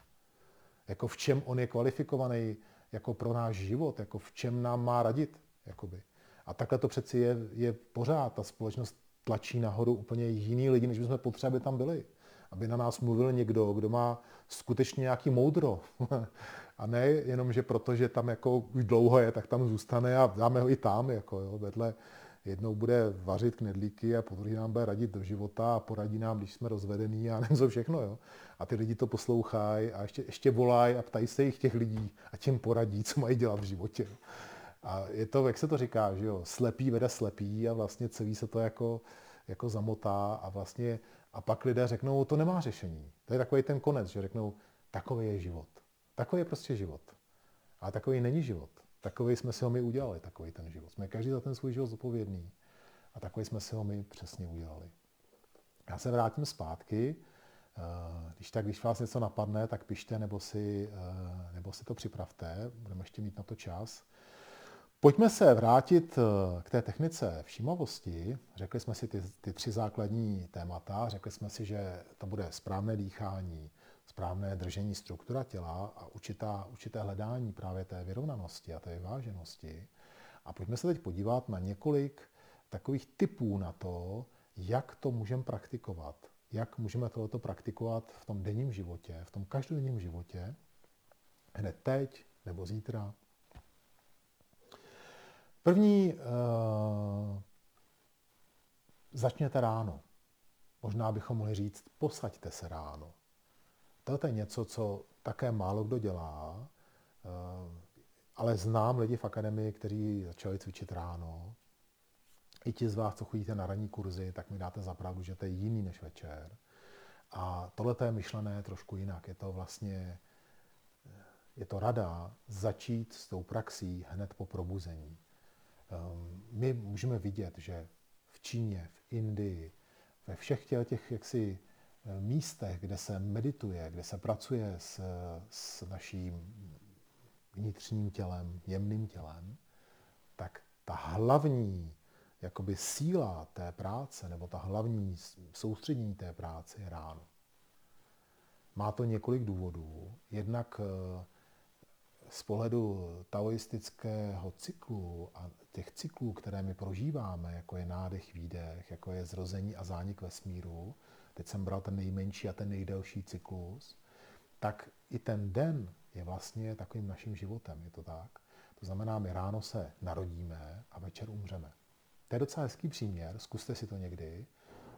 Jako v čem on je kvalifikovaný jako pro náš život, jako v čem nám má radit. Jakoby. A takhle to přeci je, je pořád. Ta společnost tlačí nahoru úplně jiný lidi, než bychom potřebovali, aby tam byli. Aby na nás mluvil někdo, kdo má skutečně nějaký moudro. a ne jenom, že protože tam jako už dlouho je, tak tam zůstane a dáme ho i tam, jako jo, vedle jednou bude vařit knedlíky a po nám bude radit do života a poradí nám, když jsme rozvedení a nevím co všechno. Jo. A ty lidi to poslouchají a ještě, ještě volají a ptají se jich těch lidí a těm poradí, co mají dělat v životě. A je to, jak se to říká, že jo, slepý vede slepý a vlastně celý se to jako, jako zamotá a vlastně a pak lidé řeknou, to nemá řešení. To je takový ten konec, že řeknou, takový je život. Takový je prostě život. A takový není život. Takový jsme si ho my udělali, takový ten život. Jsme každý za ten svůj život zodpovědný. A takový jsme si ho my přesně udělali. Já se vrátím zpátky. Eh, když tak, když vás něco napadne, tak pište nebo si, eh, nebo si to připravte. Budeme ještě mít na to čas. Pojďme se vrátit eh, k té technice všímavosti. Řekli jsme si ty, ty tři základní témata. Řekli jsme si, že to bude správné dýchání, správné držení struktura těla a určitá, určité hledání právě té vyrovnanosti a té vyváženosti. A pojďme se teď podívat na několik takových typů na to, jak to můžeme praktikovat. Jak můžeme tohoto praktikovat v tom denním životě, v tom každodenním životě, hned teď nebo zítra. První, uh, začněte ráno. Možná bychom mohli říct, posaďte se ráno. To je něco, co také málo kdo dělá, eh, ale znám lidi v akademii, kteří začali cvičit ráno. I ti z vás, co chodíte na ranní kurzy, tak mi dáte zapravdu, že to je jiný než večer. A tohle je myšlené trošku jinak. Je to vlastně, je to rada začít s tou praxí hned po probuzení. Ehm, my můžeme vidět, že v Číně, v Indii, ve všech těch jaksi místech, kde se medituje, kde se pracuje s, s naším vnitřním tělem, jemným tělem, tak ta hlavní jakoby síla té práce, nebo ta hlavní soustředění té práce je ráno. Má to několik důvodů. Jednak eh, z pohledu taoistického cyklu a těch cyklů, které my prožíváme, jako je nádech, výdech, jako je zrození a zánik vesmíru, teď jsem bral ten nejmenší a ten nejdelší cyklus, tak i ten den je vlastně takovým naším životem, je to tak? To znamená, my ráno se narodíme a večer umřeme. To je docela hezký příměr, zkuste si to někdy,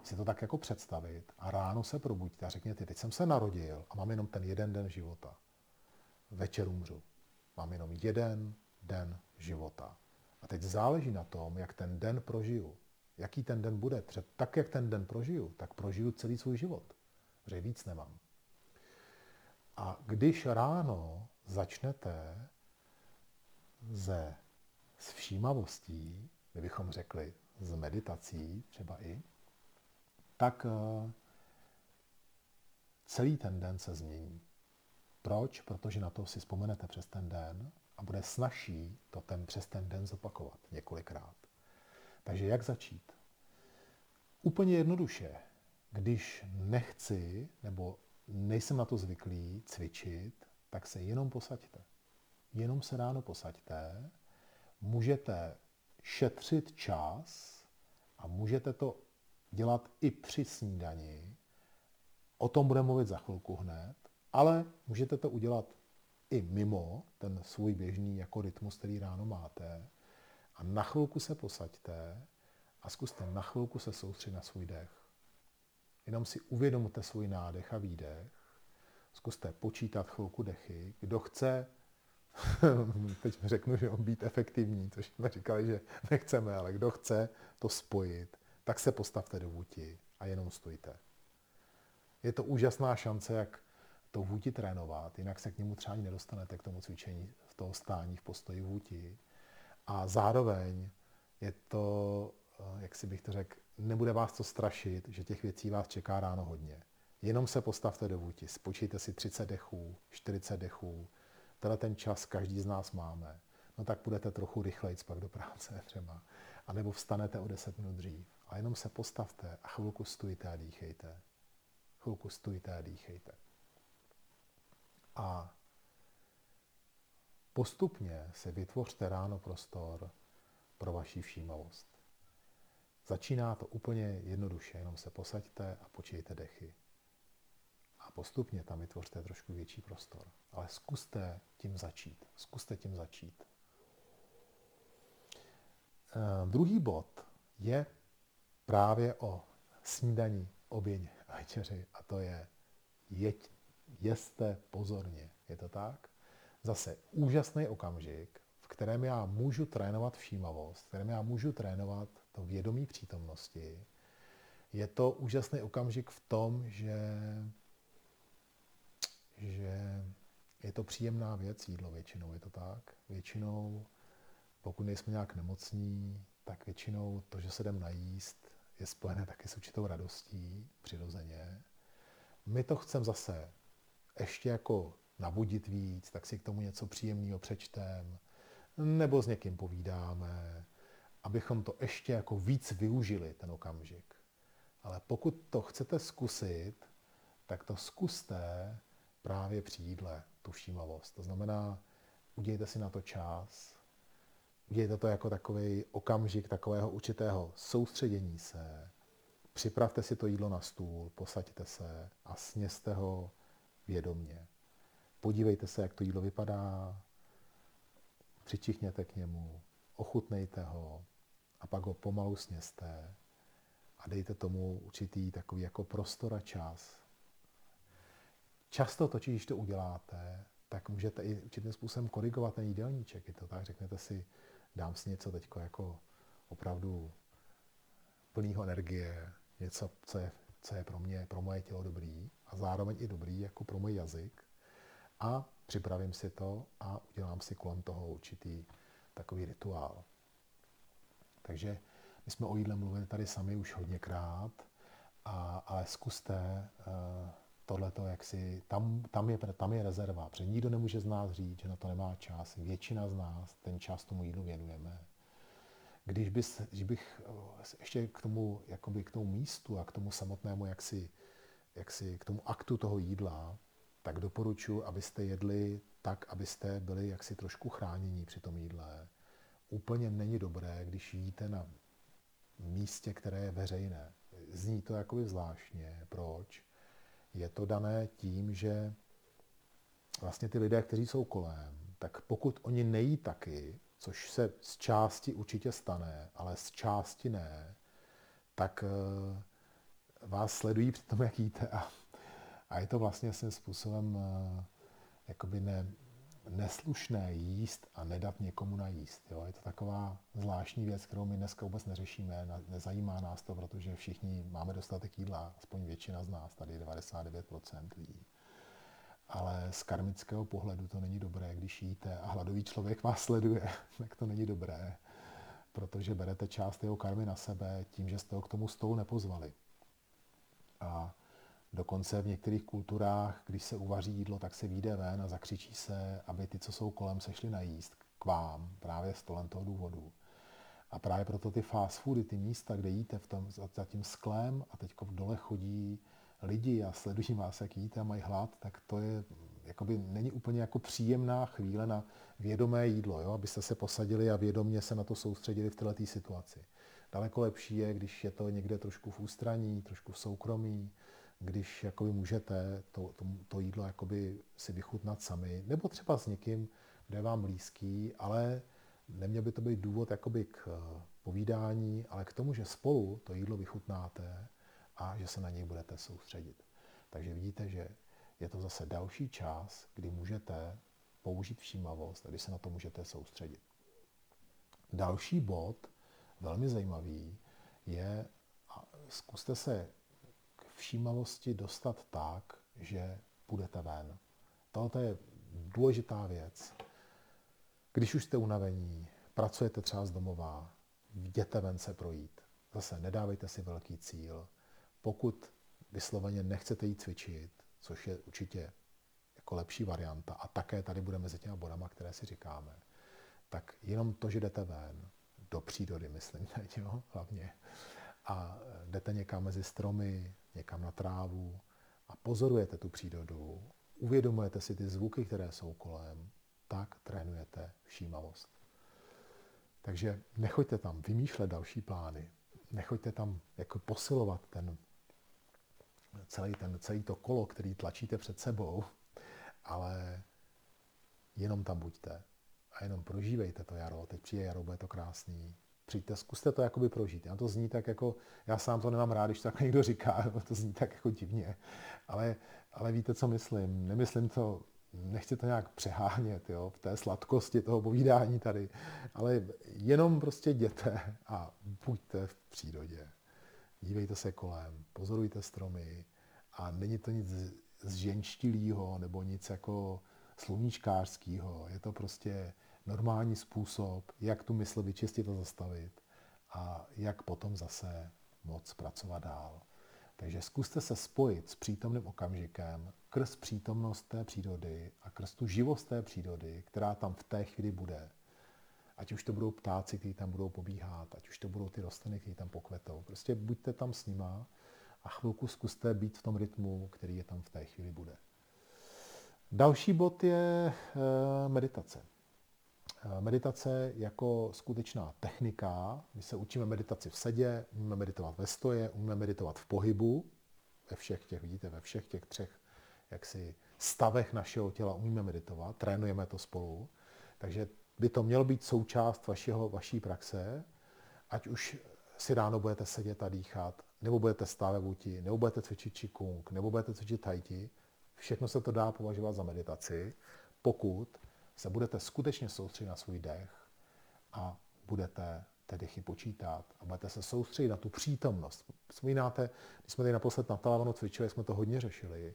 si to tak jako představit a ráno se probuďte a řekněte, teď jsem se narodil a mám jenom ten jeden den života. Večer umřu. Mám jenom jeden den života. A teď záleží na tom, jak ten den prožiju jaký ten den bude. Třeba tak, jak ten den prožiju, tak prožiju celý svůj život. Protože víc nemám. A když ráno začnete ze s všímavostí, my bychom řekli z meditací třeba i, tak eh, celý ten den se změní. Proč? Protože na to si vzpomenete přes ten den a bude snažší to ten přes ten den zopakovat několikrát. Takže jak začít? Úplně jednoduše. Když nechci nebo nejsem na to zvyklý cvičit, tak se jenom posaďte. jenom se ráno posaďte, můžete šetřit čas a můžete to dělat i při snídani. O tom budeme mluvit za chvilku hned, ale můžete to udělat i mimo ten svůj běžný jako rytmus, který ráno máte. A na chvilku se posaďte a zkuste na chvilku se soustředit na svůj dech. Jenom si uvědomte svůj nádech a výdech. Zkuste počítat chvilku dechy. Kdo chce, teď řeknu, že on být efektivní, což jsme říkali, že nechceme, ale kdo chce to spojit, tak se postavte do vůti a jenom stojte. Je to úžasná šance, jak to vůti trénovat, jinak se k němu třeba ani nedostanete k tomu cvičení v toho stání v postoji vůti. A zároveň je to, eh, jak si bych to řekl, nebude vás to strašit, že těch věcí vás čeká ráno hodně. Jenom se postavte do vůti, spočíte si 30 dechů, 40 dechů, teda ten čas každý z nás máme. No tak půjdete trochu rychleji pak do práce třeba. A nebo vstanete o 10 minut dřív. A jenom se postavte a chvilku stůjte a dýchejte. Chvilku stůjte a dýchejte. A postupně si vytvořte ráno prostor pro vaši všímavost. Začíná to úplně jednoduše, jenom se posaďte a počijte dechy. A postupně tam vytvořte trošku větší prostor. Ale zkuste tím začít. Zkuste tím začít. E, druhý bod je právě o snídaní, obědě a večeři. A to je jeď, jeste pozorně. Je to tak? Zase úžasný okamžik, v kterém já můžu trénovat všímavost, v kterém já můžu trénovat to vědomí přítomnosti. Je to úžasný okamžik v tom, že, že je to příjemná věc jídlo většinou, je to tak? Většinou, pokud nejsme nějak nemocní, tak většinou to, že se jdem najíst, je spojené taky s určitou radostí, přirozeně. My to chceme zase ještě jako nabudit víc, tak si k tomu něco příjemného přečtem, nebo s někým povídáme, abychom to ještě jako víc využili, ten okamžik. Ale pokud to chcete zkusit, tak to zkuste právě při jídle, tu všímavost. To znamená, udějte si na to čas, udějte to jako takový okamžik takového určitého soustředění se, připravte si to jídlo na stůl, posaďte se a sněste ho vědomně. Podívejte se, jak to jídlo vypadá, přičichněte k němu, ochutnejte ho a pak ho pomalu sněste a dejte tomu určitý takový jako prostor a čas. Často totiž, když to uděláte, tak můžete i určitým způsobem korigovat ten jídelníček. Je to tak, řeknete si, dám si něco teď jako opravdu plného energie, něco, co je, co je pro mě, pro moje tělo dobrý a zároveň i dobrý jako pro můj jazyk. A připravím si to a udělám si kolem toho určitý takový rituál. Takže my jsme o jídle mluvili tady sami už hodněkrát, a, ale zkuste uh, tohleto, jak si, tam, tam, je, tam je rezerva, protože nikdo nemůže z nás říct, že na to nemá čas. Většina z nás ten čas tomu jídlu věnujeme. Když, bys, když bych eh, ještě k tomu, jakoby k tomu místu a k tomu samotnému, jak si, jak si, k tomu aktu toho jídla, tak doporučuji, abyste jedli tak, abyste byli jaksi trošku chránění při tom jídle. Úplně není dobré, když jíte na místě, které je veřejné. Zní to jakoby zvláštně. Proč? Je to dané tím, že vlastně ty lidé, kteří jsou kolem, tak pokud oni nejí taky, což se z části určitě stane, ale z části ne, tak eh, vás sledují při tom, jak jíte a, a je to vlastně svým způsobem eh, jakoby ne, neslušné jíst a nedat někomu najíst. Jo? Je to taková zvláštní věc, kterou my dneska vůbec neřešíme, nezajímá nás to, protože všichni máme dostatek jídla, aspoň většina z nás, tady 99% lidí. Ale z karmického pohledu to není dobré, když jíte a hladový člověk vás sleduje, tak to není dobré, protože berete část jeho karmy na sebe tím, že jste ho k tomu stolu nepozvali. A Dokonce v některých kulturách, když se uvaří jídlo, tak se vyjde ven a zakřičí se, aby ty, co jsou kolem, se šli najíst k vám, právě z toho důvodu. A právě proto ty fast foody, ty místa, kde jíte v tom, za tím sklem a teď v dole chodí lidi a sledují vás, jak jíte a mají hlad, tak to je jakoby není úplně jako příjemná chvíle na vědomé jídlo, jo? abyste se posadili a vědomě se na to soustředili v této situaci. Daleko lepší je, když je to někde trošku v ústraní, trošku v soukromí, když jakoby můžete to, to, to jídlo jakoby si vychutnat sami, nebo třeba s někým, kdo je vám blízký, ale neměl by to být důvod jakoby k eh, povídání, ale k tomu, že spolu to jídlo vychutnáte a že se na něj budete soustředit. Takže vidíte, že je to zase další čas, kdy můžete použít všímavost a kdy se na to můžete soustředit. Další bod, velmi zajímavý, je, zkuste se všímavosti dostat tak, že půjdete ven. Tohle je důležitá věc. Když už jste unavení, pracujete třeba z domova, jděte ven se projít. Zase nedávejte si velký cíl. Pokud vysloveně nechcete jít cvičit, což je určitě jako lepší varianta a také tady bude mezi těma bodama, které si říkáme, tak jenom to, že jdete ven, do přírody, myslím teď, jo, hlavně, a jdete někam mezi stromy, někam na trávu a pozorujete tu přírodu, uvědomujete si ty zvuky, které jsou kolem, tak trénujete všímavost. Takže nechoďte tam vymýšlet další plány. Nechoďte tam jako posilovat ten celý, ten, celý to kolo, který tlačíte před sebou, ale jenom tam buďte a jenom prožívejte to jaro. Teď přijde jaro, bude to krásný. Přijďte, zkuste to jakoby prožít. Já to zní tak jako, já sám to nemám rád, když to tak někdo říká, to zní tak jako divně. Ale, ale víte, co myslím? Nemyslím to, nechci to nějak přehánět jo, v té sladkosti toho povídání tady, ale jenom prostě jděte a buďte v přírodě. Dívejte se kolem, pozorujte stromy a není to nic zženštilýho nebo nic jako sluníčkářského. Je to prostě normální způsob, jak tu mysl vyčistit a zastavit a jak potom zase moc pracovat dál. Takže zkuste se spojit s přítomným okamžikem krz přítomnost té přírody a krz tu živost té přírody, která tam v té chvíli bude. Ať už to budou ptáci, kteří tam budou pobíhat, ať už to budou ty rostliny, které tam pokvetou. Prostě buďte tam s nima a chvilku zkuste být v tom rytmu, který je tam v té chvíli bude. Další bod je eh, meditace. Eh, meditace jako skutečná technika. My se učíme meditaci v sedě, umíme meditovat ve stoje, umíme meditovat v pohybu, ve všech těch, vidíte, ve všech těch třech jaksi stavech našeho těla umíme meditovat, trénujeme to spolu. Takže by to mělo být součást vašeho, vaší praxe, ať už si ráno budete sedět a dýchat, nebo budete stávat vůti, nebo budete cvičit čikung, nebo budete cvičit tajti. Všechno se to dá považovat za meditaci, pokud se budete skutečně soustředit na svůj dech a budete ty dechy počítat a budete se soustředit na tu přítomnost. Vzpomínáte, když jsme tady naposled na Talavanu cvičili, jsme to hodně řešili,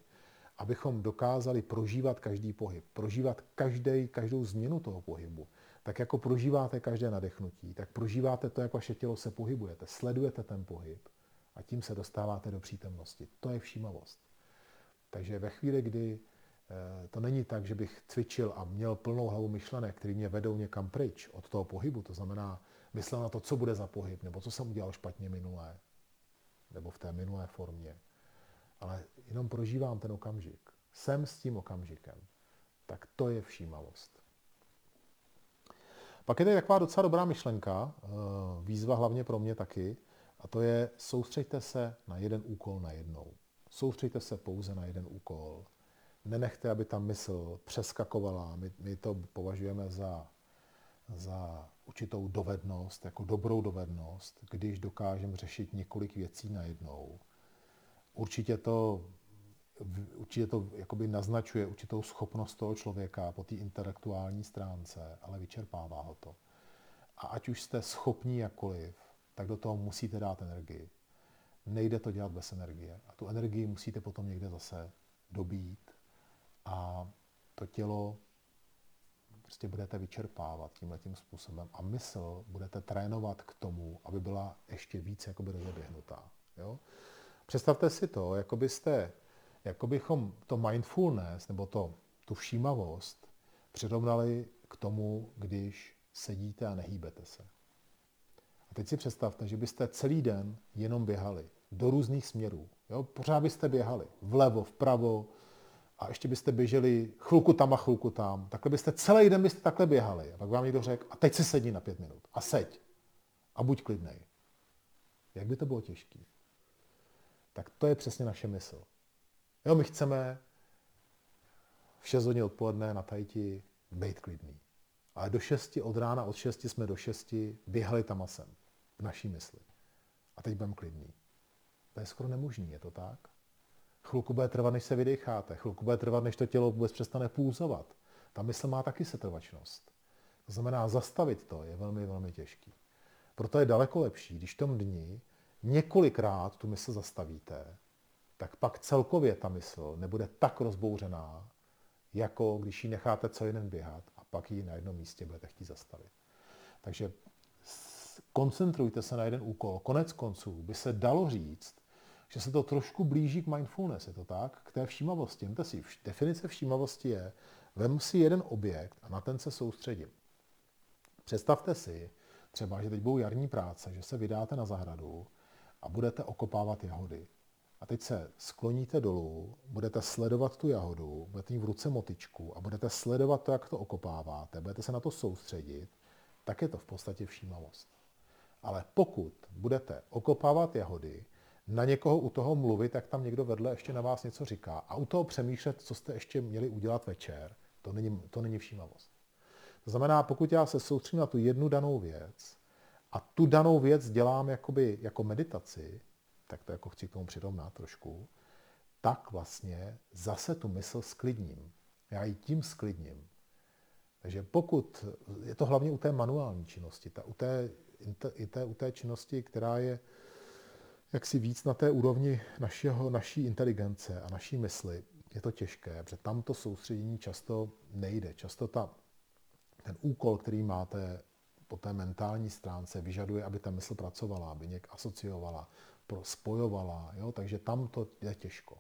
abychom dokázali prožívat každý pohyb, prožívat každý, každou změnu toho pohybu. Tak jako prožíváte každé nadechnutí, tak prožíváte to, jak vaše tělo se pohybujete, sledujete ten pohyb a tím se dostáváte do přítomnosti. To je všímavost. Takže ve chvíli, kdy to není tak, že bych cvičil a měl plnou hlavu myšlenek, které mě vedou někam pryč od toho pohybu, to znamená, myslel na to, co bude za pohyb, nebo co jsem udělal špatně minulé, nebo v té minulé formě, ale jenom prožívám ten okamžik. Jsem s tím okamžikem. Tak to je všímavost. Pak je tady taková docela dobrá myšlenka, eh, výzva hlavně pro mě taky, a to je soustřeďte se na jeden úkol na jednou. Soustřeďte se pouze na jeden úkol. Nenechte, aby ta mysl přeskakovala. My, my to považujeme za, za určitou dovednost, jako dobrou dovednost, když dokážeme řešit několik věcí najednou. Určitě to, určitě to jakoby naznačuje určitou schopnost toho člověka po té intelektuální stránce, ale vyčerpává ho to. A ať už jste schopní jakkoliv, tak do toho musíte dát energii. Nejde to dělat bez energie. A tu energii musíte potom někde zase dobít a to tělo prostě budete vyčerpávat tímhle tím způsobem a mysl budete trénovat k tomu, aby byla ještě víc jakoby rozeběhnutá. Jo? Představte si to, jako byste, jako bychom to mindfulness, nebo to, tu všímavost, přirovnali k tomu, když sedíte a nehýbete se. A teď si představte, že byste celý den jenom běhali do různých směrů. Jo? Pořád byste běhali vlevo, vpravo, a ještě byste běželi chvilku tam a chvilku tam, takhle byste celý den byste takhle běhali. A pak vám někdo řekl, a teď si sedni na pět minut. A seď. A buď klidnej. Jak by to bylo těžké? Tak to je přesně naše mysl. Jo, my chceme v 6 hodin odpoledne na tajti být klidný. Ale do 6, od rána od 6 jsme do 6 běhali tam a sem v naší mysli. A teď budeme klidný. To je skoro nemožný, je to tak? Chvilku bude trvat, než se vydecháte. Chvilku bude trvat, než to tělo vůbec přestane půzovat. Ta mysl má taky setrvačnost. To znamená, zastavit to je velmi, velmi těžký. Proto je daleko lepší, když v tom dni několikrát tu mysl zastavíte, tak pak celkově ta mysl nebude tak rozbouřená, jako když ji necháte co jeden běhat a pak ji na jednom místě budete chtít zastavit. Takže koncentrujte se na jeden úkol. Konec konců by se dalo říct, že se to trošku blíží k mindfulness, je to tak? K té všímavosti. Víte si, definice všímavosti je, vem si jeden objekt a na ten se soustředím. Představte si třeba, že teď budou jarní práce, že se vydáte na zahradu a budete okopávat jahody. A teď se skloníte dolů, budete sledovat tu jahodu, budete mít v ruce motičku a budete sledovat to, jak to okopáváte, budete se na to soustředit, tak je to v podstatě všímavost. Ale pokud budete okopávat jahody, na někoho u toho mluvit, tak tam někdo vedle ještě na vás něco říká a u toho přemýšlet, co jste ještě měli udělat večer, to není, to není všímavost. To znamená, pokud já se soustředím na tu jednu danou věc a tu danou věc dělám jakoby, jako meditaci, tak to jako chci k tomu přirovnat trošku, tak vlastně zase tu mysl sklidním. Já ji tím sklidním. Takže pokud, je to hlavně u té manuální činnosti, ta, u, té, i té, u té činnosti, která je jaksi víc na té úrovni našeho, naší inteligence a naší mysli, je to těžké, protože tam to soustředění často nejde. Často ta, ten úkol, který máte po té mentální stránce, vyžaduje, aby ta mysl pracovala, aby něk asociovala, spojovala, jo? takže tam to je těžko.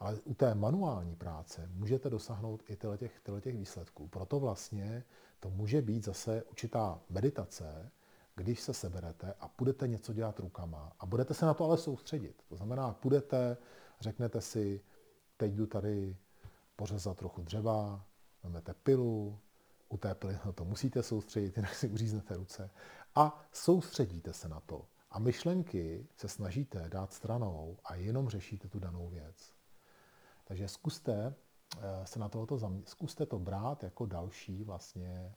Ale u té manuální práce můžete dosáhnout i těch, těch výsledků. Proto vlastně to může být zase určitá meditace, když se seberete a budete něco dělat rukama a budete se na to ale soustředit. To znamená, půjdete, řeknete si, teď jdu tady pořezat trochu dřeva, vezmete pilu, u té pily na to musíte soustředit, jinak si uříznete ruce a soustředíte se na to. A myšlenky se snažíte dát stranou a jenom řešíte tu danou věc. Takže zkuste eh, se na tohoto zaměřit, zkuste to brát jako další vlastně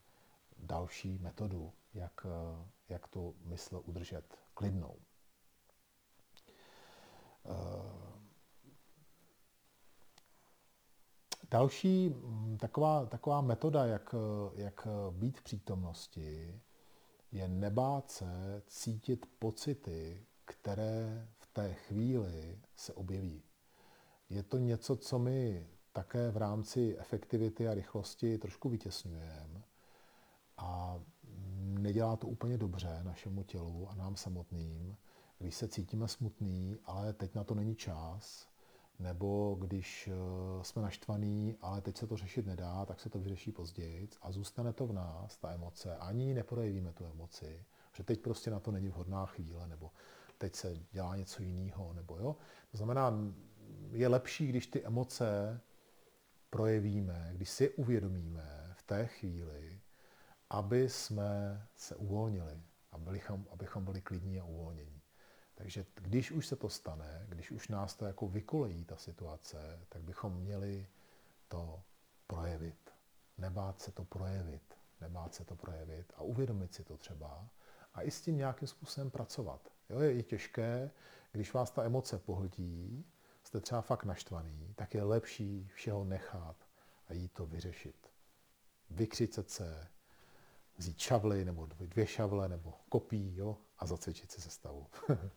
další metodu, jak, eh, jak tu mysl udržet klidnou. Eh, další mm, taková, taková metoda, jak, jak být v přítomnosti, je nebát se cítit pocity, které v té chvíli se objeví. Je to něco, co my také v rámci efektivity a rychlosti trošku vytěsňujeme a nedělá to úplně dobře našemu tělu a nám samotným, když se cítíme smutný, ale teď na to není čas, nebo když eh, jsme naštvaní, ale teď se to řešit nedá, tak se to vyřeší později a zůstane to v nás, ta emoce. Ani neprojevíme tu emoci, že teď prostě na to není vhodná chvíle, nebo teď se dělá něco jiného, nebo jo. To znamená, je lepší, když ty emoce projevíme, když si je uvědomíme v té chvíli, aby jsme se uvolnili, abychom, abychom byli klidní a uvolnění. Takže když už se to stane, když už nás to jako vykolejí ta situace, tak bychom měli to projevit. Nebát se to projevit. Nebát se to projevit a uvědomit si to třeba a i s tím nějakým způsobem pracovat. Jo, je, je těžké, když vás ta emoce pohltí, jste třeba fakt naštvaný, tak je lepší všeho nechat a jít to vyřešit. Vykřicet se, vzít šavly nebo dvě šavle nebo kopí jo, a zacvičit si sestavu.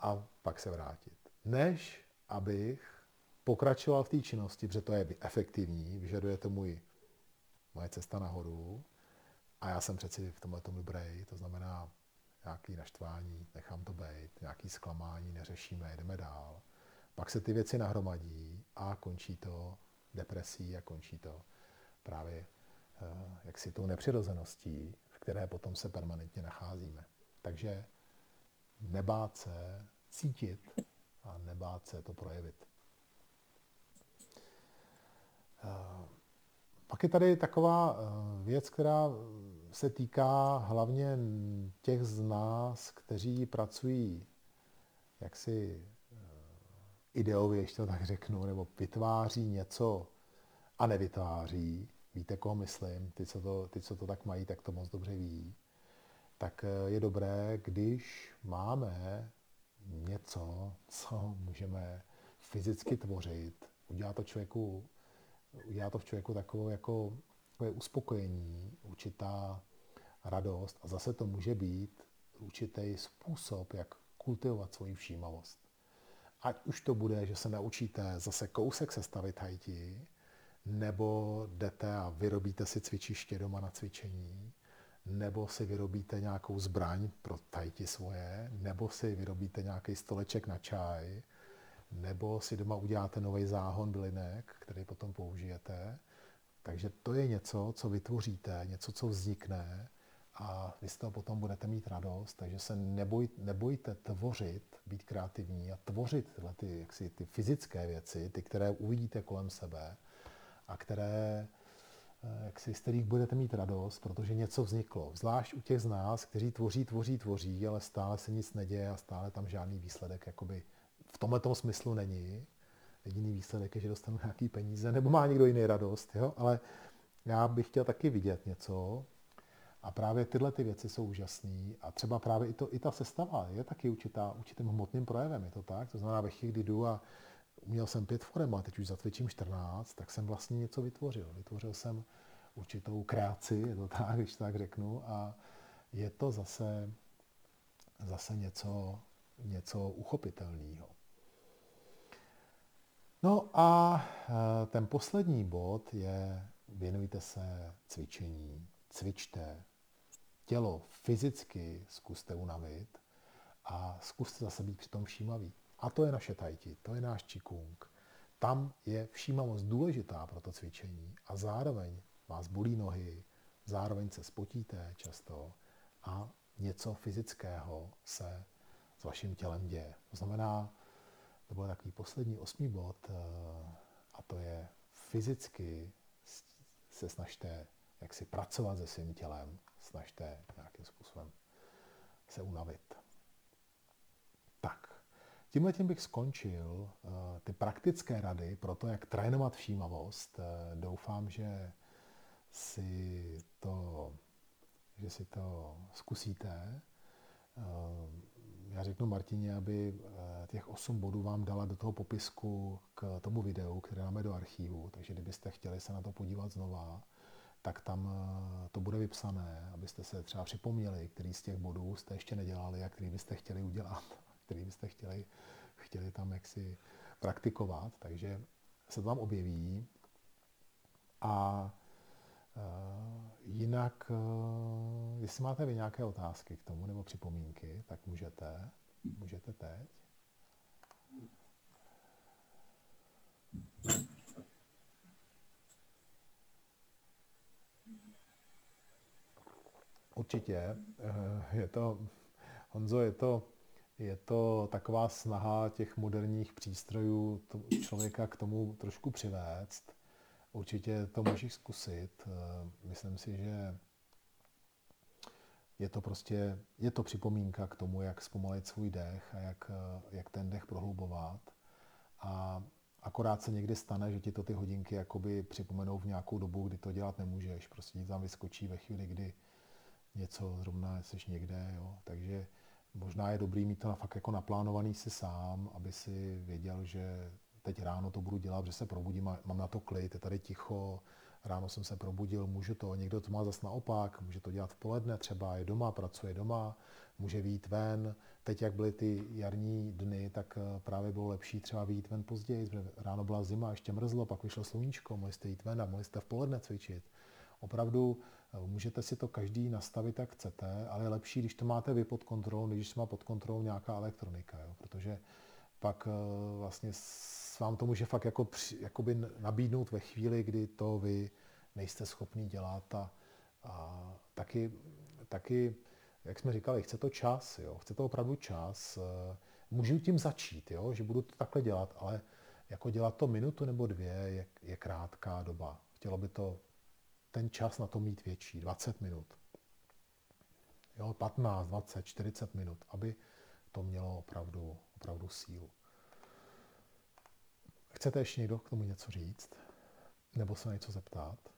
a pak se vrátit. Než abych pokračoval v té činnosti, protože to je efektivní, vyžaduje to můj, moje cesta nahoru a já jsem přeci v tomhle tomu dobrý, to znamená nějaký naštvání, nechám to být, nějaký zklamání, neřešíme, jdeme dál. Pak se ty věci nahromadí a končí to depresí a končí to právě jaksi tou nepřirozeností, v které potom se permanentně nacházíme. Takže nebát se cítit a nebát se to projevit. pak je tady taková věc, která se týká hlavně těch z nás, kteří pracují jaksi ideově, ještě to tak řeknu, nebo vytváří něco a nevytváří, víte, koho myslím, ty co, to, ty, co to tak mají, tak to moc dobře ví, tak eh, je dobré, když máme něco, co můžeme fyzicky tvořit, udělá to člověku, udělá to v člověku takovou jako takové uspokojení, určitá radost a zase to může být určitý způsob, jak kultivovat svoji všímavost. Ať už to bude, že se naučíte zase kousek sestavit hajti, nebo jdete a vyrobíte si cvičiště doma na cvičení, nebo si vyrobíte nějakou zbraň pro tajti svoje, nebo si vyrobíte nějaký stoleček na čaj, nebo si doma uděláte nový záhon bylinek, který potom použijete. Takže to je něco, co vytvoříte, něco, co vznikne a vy z toho potom budete mít radost, takže se neboj, nebojte tvořit, být kreativní a tvořit tyhle ty, jaksi, ty fyzické věci, ty, které uvidíte kolem sebe a které, eh, jak si, z kterých budete mít radost, protože něco vzniklo. Zvlášť u těch z nás, kteří tvoří, tvoří, tvoří, ale stále se nic neděje a stále tam žádný výsledek jakoby v tomhle smyslu není. Jediný výsledek je, že dostanu nějaký peníze, nebo má někdo jiný radost, jo? ale já bych chtěl taky vidět něco, a právě tyhle ty věci jsou úžasné. A třeba právě i, to, i ta sestava je taky určitá, určitým hmotným projevem, je to tak? To znamená, ve chvíli, kdy jdu a uměl jsem pět forem a teď už zatvičím 14, tak jsem vlastně něco vytvořil. Vytvořil jsem určitou kreaci, je to tak, když tak řeknu, a je to zase, zase něco, něco uchopitelného. No a e, ten poslední bod je věnujte se cvičení, cvičte, tělo fyzicky zkuste unavit a zkuste zase být přitom všímavý. A to je naše tajti, to je náš čikung. Tam je všímavost důležitá pro to cvičení a zároveň vás bolí nohy, zároveň se spotíte často a něco fyzického se s vaším tělem děje. To znamená, to byl takový poslední osmý bod eh, a to je fyzicky se snažte jak si pracovat se svým tělem, snažte nějakým způsobem se unavit. Tímhle tím bych skončil uh, ty praktické rady pro to, jak trénovat všímavost. Uh, doufám, že si to, že si to zkusíte. Uh, já řeknu Martině, aby těch 8 bodů vám dala do toho popisku k tomu videu, které máme do archivu, takže kdybyste chtěli se na to podívat znova, tak tam eh, to bude vypsané, abyste se třeba připomněli, který z těch bodů jste ještě nedělali a který byste chtěli udělat, který byste chtěli, chtěli tam jaksi praktikovat. Takže se to tam objeví. A uh, jinak, uh, jestli máte vy nějaké otázky k tomu nebo připomínky, tak můžete, můžete teď. Určitě. Eh, je to, Honzo, je to, je to taková snaha těch moderních přístrojů člověka k tomu trošku přivést. Určitě to můžeš zkusit. Eh, myslím si, že je to prostě, je to připomínka k tomu, jak zpomalit svůj dech a jak, eh, jak ten dech prohlubovat. A akorát se někdy stane, že ti to ty hodinky jakoby připomenou v nějakou dobu, kdy to dělat nemůžeš. Prostě ti tam vyskočí ve chvíli, kdy něco, zrovna jsi někde, jo. takže možná je dobrý mít to fakt jako naplánovaný si sám, aby si věděl, že teď ráno to budu dělat, že se probudím a mám na to klid, je tady ticho, ráno jsem se probudil, můžu to, někdo to má zase naopak, může to dělat v poledne třeba, je doma, pracuje doma, může výjít ven. Teď, jak byly ty jarní dny, tak eh, právě bylo lepší třeba výjít ven později, ráno byla zima, ještě mrzlo, pak vyšlo sluníčko, mohli jste jít ven a mohli jste v poledne cvičit. Opravdu Můžete si to každý nastavit, jak chcete, ale je lepší, když to máte vy pod kontrolou, než když má pod kontrolou nějaká elektronika, jo? protože pak eh, vlastně vám to může fakt jako při, jakoby nabídnout ve chvíli, kdy to vy nejste schopný dělat a, a taky, taky, jak jsme říkali, chce to čas, jo? chce to opravdu čas. Eh, můžu tím začít, jo? že budu to takhle dělat, ale jako dělat to minutu nebo dvě je, je krátká doba. Chtělo by to ten čas na to mít větší, 20 minut. Jo, 15, 20, 40 minut, aby to mělo opravdu, opravdu sílu. Chcete ještě někdo k tomu něco říct? Nebo se něco zeptat?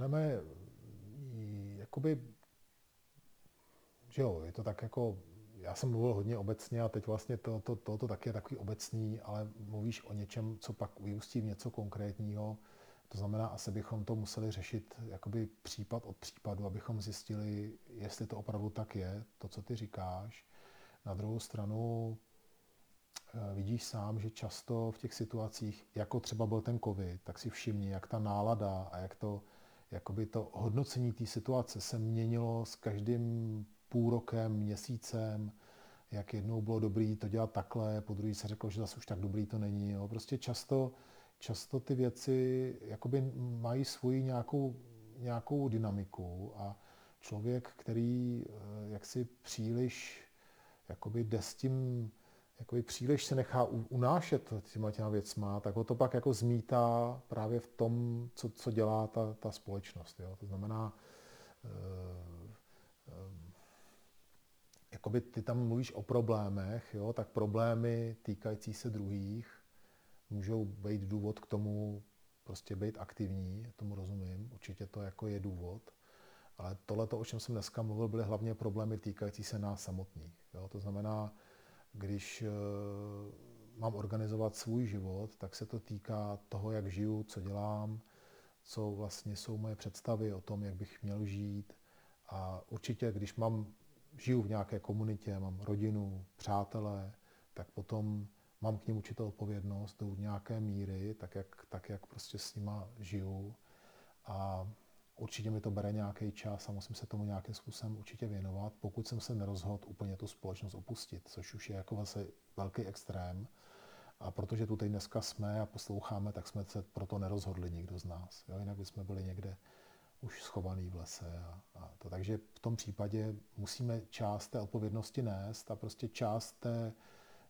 Adame, jakoby, že jo, je to tak jako, já jsem mluvil hodně obecně a teď vlastně to, to, to, to taky je takový obecný, ale mluvíš o něčem, co pak vyústí v něco konkrétního. To znamená, asi bychom to museli řešit jakoby případ od případu, abychom zjistili, jestli to opravdu tak je, to, co ty říkáš. Na druhou stranu eh, vidíš sám, že často v těch situacích, jako třeba byl ten covid, tak si všimni, jak ta nálada a jak to, jakoby to hodnocení té situace se měnilo s každým půl rokem, měsícem, jak jednou bylo dobrý to dělat takhle, po druhý se řeklo, že zase už tak dobrý to není. Jo. Prostě často, často ty věci jakoby mají svoji nějakou, nějakou dynamiku a člověk, který eh, jaksi příliš jakoby jde s tím jakoby příliš se nechá unášet těma těma věcma, tak ho to pak jako zmítá právě v tom, co, co dělá ta, ta společnost. Jo? To znamená, e, e, jakoby ty tam mluvíš o problémech, jo? tak problémy týkající se druhých můžou být důvod k tomu prostě být aktivní, tomu rozumím, určitě to jako je důvod, ale tohle, o čem jsem dneska mluvil, byly hlavně problémy týkající se nás samotných. Jo? To znamená, když eh, mám organizovat svůj život, tak se to týká toho, jak žiju, co dělám, co vlastně jsou moje představy o tom, jak bych měl žít. A určitě, když mám, žiju v nějaké komunitě, mám rodinu, přátelé, tak potom mám k ním určitou odpovědnost do nějaké míry, tak jak, tak jak prostě s nima žiju. A Určitě mi to bere nějaký čas a musím se tomu nějakým způsobem určitě věnovat, pokud jsem se nerozhodl úplně tu společnost opustit, což už je jako vlastně velký extrém. A protože tu teď dneska jsme a posloucháme, tak jsme se proto nerozhodli nikdo z nás. Jo? Jinak bychom byli někde už schovaný v lese. A, a to. Takže v tom případě musíme část té odpovědnosti nést a prostě část té,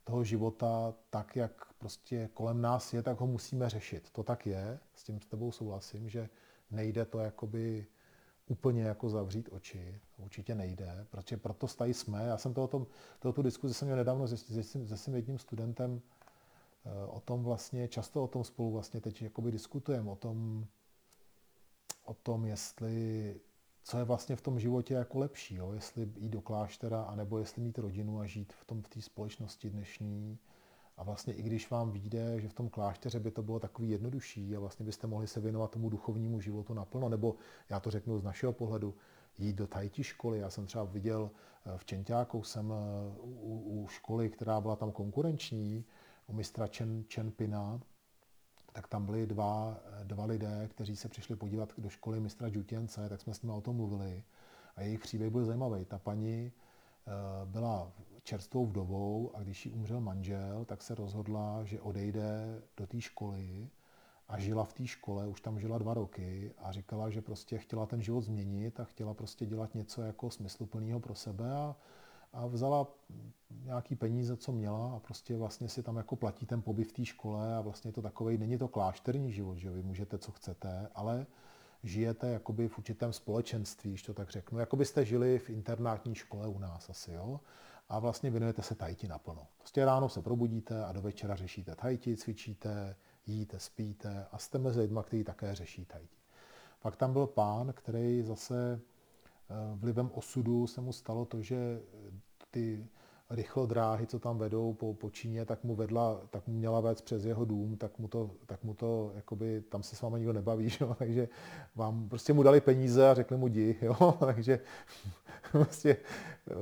toho života tak, jak prostě kolem nás je, tak ho musíme řešit. To tak je, s tím s tebou souhlasím, že nejde to jakoby úplně jako zavřít oči. Určitě nejde, protože proto stají jsme. Já jsem to o tom, tu diskuzi jsem měl nedávno se, se, se svým jedním studentem eh, o tom vlastně, často o tom spolu vlastně teď jakoby diskutujeme, o tom, o tom, jestli, co je vlastně v tom životě jako lepší, jo? jestli jít do kláštera, anebo jestli mít rodinu a žít v tom v té společnosti dnešní, a vlastně i když vám vyjde, že v tom klášteře by to bylo takový jednodušší a vlastně byste mohli se věnovat tomu duchovnímu životu naplno, nebo já to řeknu z našeho pohledu, jít do tajti školy. Já jsem třeba viděl eh, v Čentáku, jsem eh, u, u školy, která byla tam konkurenční, u mistra Chen, Chen Pina, tak tam byli dva, eh, dva lidé, kteří se přišli podívat do školy mistra Džutěnce, tak jsme s nimi o tom mluvili. A jejich příběh byl zajímavý. Ta paní byla čerstvou vdovou a když jí umřel manžel, tak se rozhodla, že odejde do té školy a žila v té škole, už tam žila dva roky a říkala, že prostě chtěla ten život změnit a chtěla prostě dělat něco jako smysluplného pro sebe a, a vzala nějaký peníze, co měla a prostě vlastně si tam jako platí ten pobyt v té škole a vlastně to takovej, není to klášterní život, že vy můžete, co chcete, ale žijete jakoby v určitém společenství, když to tak řeknu, jako byste žili v internátní škole u nás asi, jo a vlastně věnujete se tajti naplno. Prostě ráno se probudíte a do večera řešíte tajti, cvičíte, jíte, spíte a jste mezi lidmi, kteří také řeší tajti. Pak tam byl pán, který zase eh, vlivem osudu se mu stalo to, že ty rychlodráhy, co tam vedou po, po Číně, tak mu vedla, tak mu měla vést přes jeho dům, tak mu to, tak mu to jakoby, tam se s vámi nikdo nebaví, jo? takže vám prostě mu dali peníze a řekli mu di, jo? takže prostě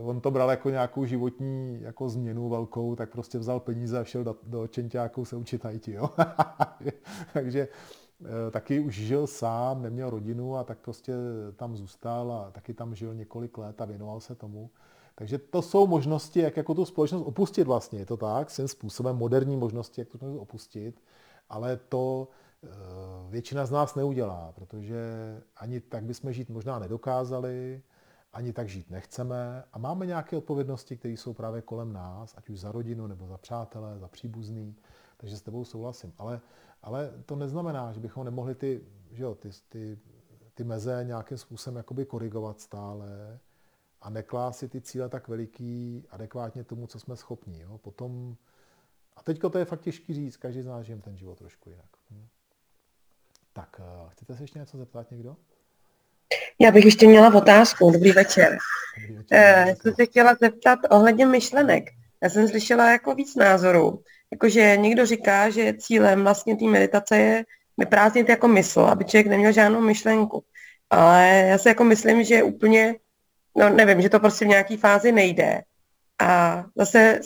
on to bral jako nějakou životní jako změnu velkou, tak prostě vzal peníze a šel do, do Čenťáku se učit IT, jo? takže eh, taky už žil sám, neměl rodinu a tak prostě tam zůstal a taky tam žil několik let a věnoval se tomu. Takže to jsou možnosti, jak jako tu společnost opustit vlastně, je to tak, svým způsobem moderní možnosti, jak tu společnost opustit, ale to eh, většina z nás neudělá, protože ani tak bychom žít možná nedokázali, ani tak žít nechceme a máme nějaké odpovědnosti, které jsou právě kolem nás, ať už za rodinu nebo za přátelé, za příbuzný, takže s tebou souhlasím. Ale, ale to neznamená, že bychom nemohli ty, že jo, ty, ty, ty meze nějakým způsobem jakoby korigovat stále a neklásit ty cíle tak veliký, adekvátně tomu, co jsme schopni. Jo. Potom, a teďko to je fakt těžký říct, každý z nás žijeme ten život trošku jinak. Hm. Tak, eh, chcete se ještě něco zeptat někdo? Já bych ještě měla otázku. Dobrý večer. Dobrý večer. Eh, jsem se chtěla zeptat ohledně myšlenek. Já jsem slyšela jako víc názorů. Jakože někdo říká, že cílem vlastně té meditace je vyprázdnit jako mysl, aby člověk neměl žádnou myšlenku. Ale já si jako myslím, že úplně, no nevím, že to prostě v nějaké fázi nejde. A zase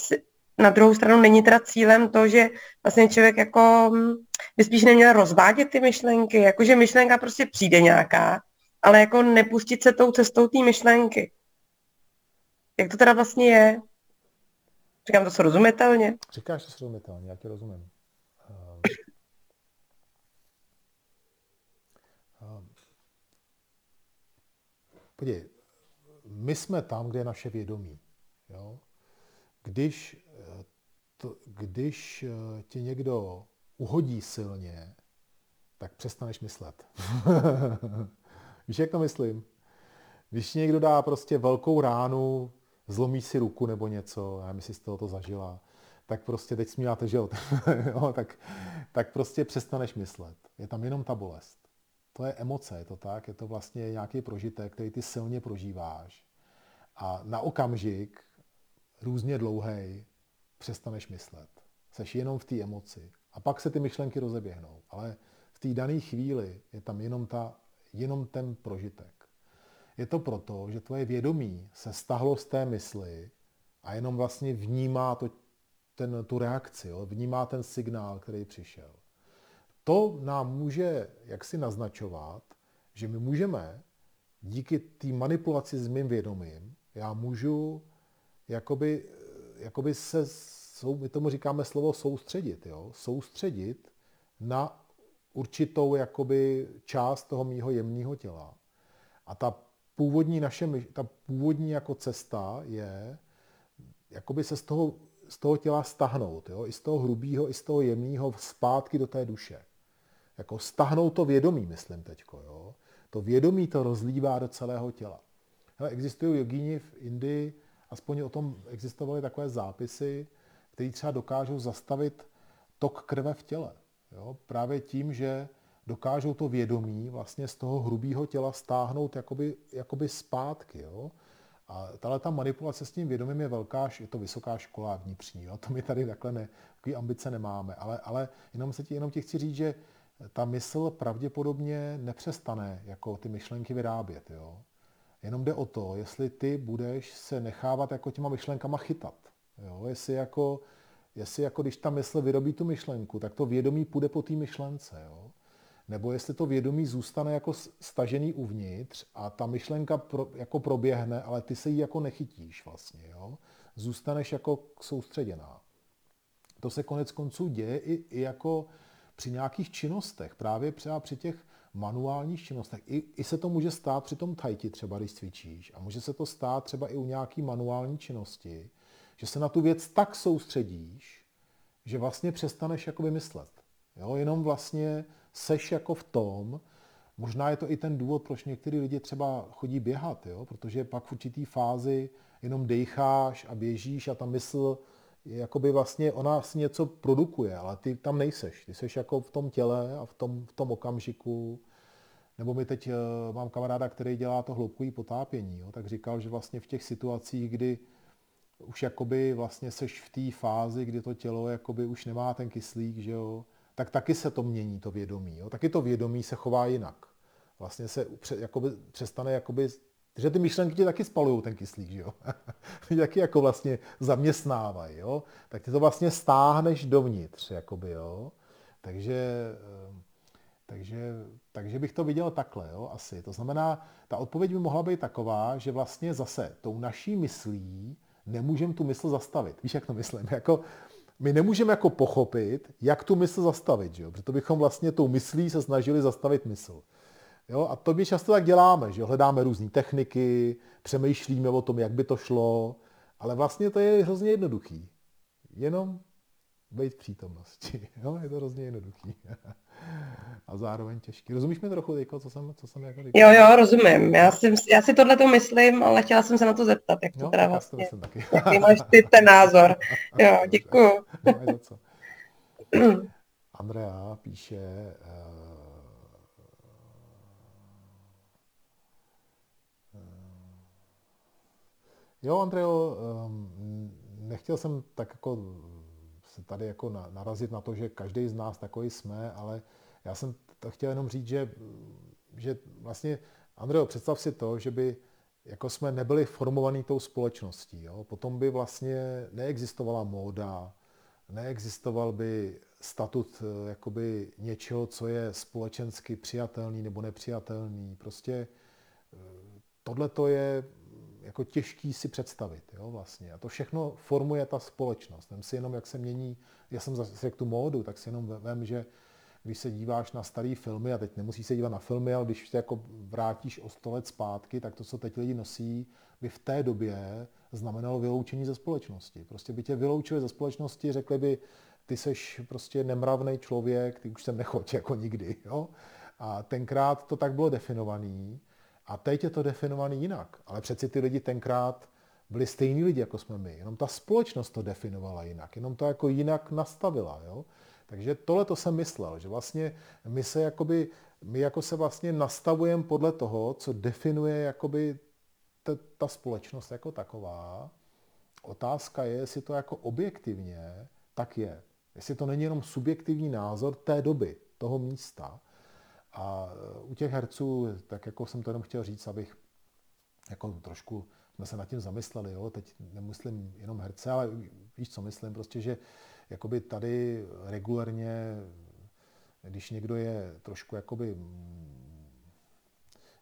na druhou stranu není teda cílem to, že vlastně člověk jako hm, by spíš neměl rozvádět ty myšlenky, jakože myšlenka prostě přijde nějaká ale jako nepustit se tou cestou té myšlenky. Jak to teda vlastně je? Říkám to srozumitelně? Říkáš to srozumitelně, já ti rozumím. Uh, uh, podívej, my jsme tam, kde je naše vědomí. Jo? Když, eh, to, když eh, ti někdo uhodí silně, tak přestaneš myslet. Víš, jak to myslím? Když někdo dá prostě velkou ránu, zlomí si ruku nebo něco, já myslím, z toho to zažila, tak prostě teď smíváte, že jo tak, tak prostě přestaneš myslet. Je tam jenom ta bolest. To je emoce, je to tak, je to vlastně nějaký prožitek, který ty silně prožíváš. A na okamžik, různě dlouhý, přestaneš myslet. Seš jenom v té emoci. A pak se ty myšlenky rozeběhnou. Ale v té dané chvíli je tam jenom ta jenom ten prožitek. Je to proto, že tvoje vědomí se stahlo z té mysli a jenom vlastně vnímá to, ten, tu reakci, jo? vnímá ten signál, který přišel. To nám může jaksi naznačovat, že my můžeme díky té manipulaci s mým vědomím, já můžu jakoby, jakoby se, my tomu říkáme slovo soustředit, jo? soustředit na určitou jakoby část toho mýho jemného těla. A ta původní naše, ta původní jako cesta je jakoby se z toho, z toho těla stahnout, jo? i z toho hrubého, i z toho jemného zpátky do té duše. Jako stahnout to vědomí, myslím teďko. Jo? To vědomí to rozlívá do celého těla. Hele, existují jogíni v Indii, aspoň o tom existovaly takové zápisy, které třeba dokážou zastavit tok krve v těle. Jo? Právě tím, že dokážou to vědomí vlastně z toho hrubého těla stáhnout jakoby, jakoby zpátky. Jo? A tahle ta manipulace s tím vědomím je velká, je to vysoká škola vnitřní. Jo? To my tady takhle ne, takové ambice nemáme. Ale, ale jenom, se ti, jenom ti chci říct, že ta mysl pravděpodobně nepřestane jako ty myšlenky vyrábět. Jo? Jenom jde o to, jestli ty budeš se nechávat jako těma myšlenkama chytat. Jo? Jestli jako jestli jako když ta mysl vyrobí tu myšlenku, tak to vědomí půjde po té myšlence. Jo? Nebo jestli to vědomí zůstane jako stažený uvnitř a ta myšlenka pro, jako proběhne, ale ty se jí jako nechytíš vlastně. Jo? Zůstaneš jako soustředěná. To se konec konců děje i, i jako při nějakých činnostech, právě třeba při těch manuálních činnostech. I, I se to může stát při tom tajti třeba, když cvičíš. A může se to stát třeba i u nějaký manuální činnosti, že se na tu věc tak soustředíš, že vlastně přestaneš jako vymyslet. Jo? Jenom vlastně seš jako v tom, možná je to i ten důvod, proč některý lidi třeba chodí běhat, jo? protože pak v určitý fázi jenom dejcháš a běžíš a ta mysl jakoby vlastně, ona si něco produkuje, ale ty tam nejseš. Ty seš jako v tom těle a v tom, v tom okamžiku. Nebo mi teď uh, mám kamaráda, který dělá to hloubkový potápění, jo? tak říkal, že vlastně v těch situacích, kdy už jakoby vlastně seš v té fázi, kdy to tělo jakoby už nemá ten kyslík, že jo, tak taky se to mění, to vědomí. Jo? Taky to vědomí se chová jinak. Vlastně se jakoby, přestane jakoby, že ty myšlenky ti taky spalují ten kyslík, že jo. taky jako vlastně zaměstnávají, jo. Tak ty to vlastně stáhneš dovnitř, jakoby, jo. Takže, Takže, takže bych to viděl takhle, jo, asi. To znamená, ta odpověď by mohla být taková, že vlastně zase tou naší myslí nemůžeme tu mysl zastavit. Víš, jak to myslím? Jako, my nemůžeme jako pochopit, jak tu mysl zastavit, že jo? Protože bychom vlastně tou myslí se snažili zastavit mysl. Jo? A to my často tak děláme, že jo? hledáme různé techniky, přemýšlíme o tom, jak by to šlo, ale vlastně to je hrozně jednoduchý. Jenom být v přítomnosti. Jo? Je to hrozně jednoduchý. A zároveň těžký. Rozumíš mi trochu, Dejko, co jsem, co jsem jako říkal? Jo, jo, rozumím. Já, si, já si tohle to myslím, ale chtěla jsem se na to zeptat, jak to no, teda vlastně, to taky. jaký máš ty ten názor. Jo, děkuju. No. Andrea píše, uh, Jo, Andreo, um, nechtěl jsem tak jako se tady jako narazit na to, že každý z nás takový jsme, ale já jsem to chtěl jenom říct, že, že vlastně, Andreo, představ si to, že by jako jsme nebyli formovaní tou společností. Jo? Potom by vlastně neexistovala móda, neexistoval by statut eh, jakoby něčeho, co je společensky přijatelný nebo nepřijatelný. Prostě eh, tohle to je jako těžký si představit, jo, vlastně. A to všechno formuje ta společnost. Vem si jenom, jak se mění, já jsem zase řekl tu módu, tak si jenom vem, že když se díváš na staré filmy, a teď nemusíš se dívat na filmy, ale když se jako vrátíš o sto let zpátky, tak to, co teď lidi nosí, by v té době znamenalo vyloučení ze společnosti. Prostě by tě vyloučili ze společnosti, řekli by, ty seš prostě nemravný člověk, ty už sem nechoď jako nikdy. Jo? A tenkrát to tak bylo definovaný. A teď je to definovaný jinak. Ale přeci ty lidi tenkrát byli stejní lidi, jako jsme my. Jenom ta společnost to definovala jinak. Jenom to jako jinak nastavila. Jo? Takže tohle to jsem myslel, že vlastně my se jakoby, my jako se vlastně nastavujeme podle toho, co definuje jakoby ta, ta společnost jako taková. Otázka je, jestli to jako objektivně tak je. Jestli to není jenom subjektivní názor té doby, toho místa. A u těch herců, tak jako jsem to jenom chtěl říct, abych jako trošku jsme se nad tím zamysleli, jo? teď nemyslím jenom herce, ale víš, co myslím, prostě, že jakoby tady regulérně, když někdo je trošku jakoby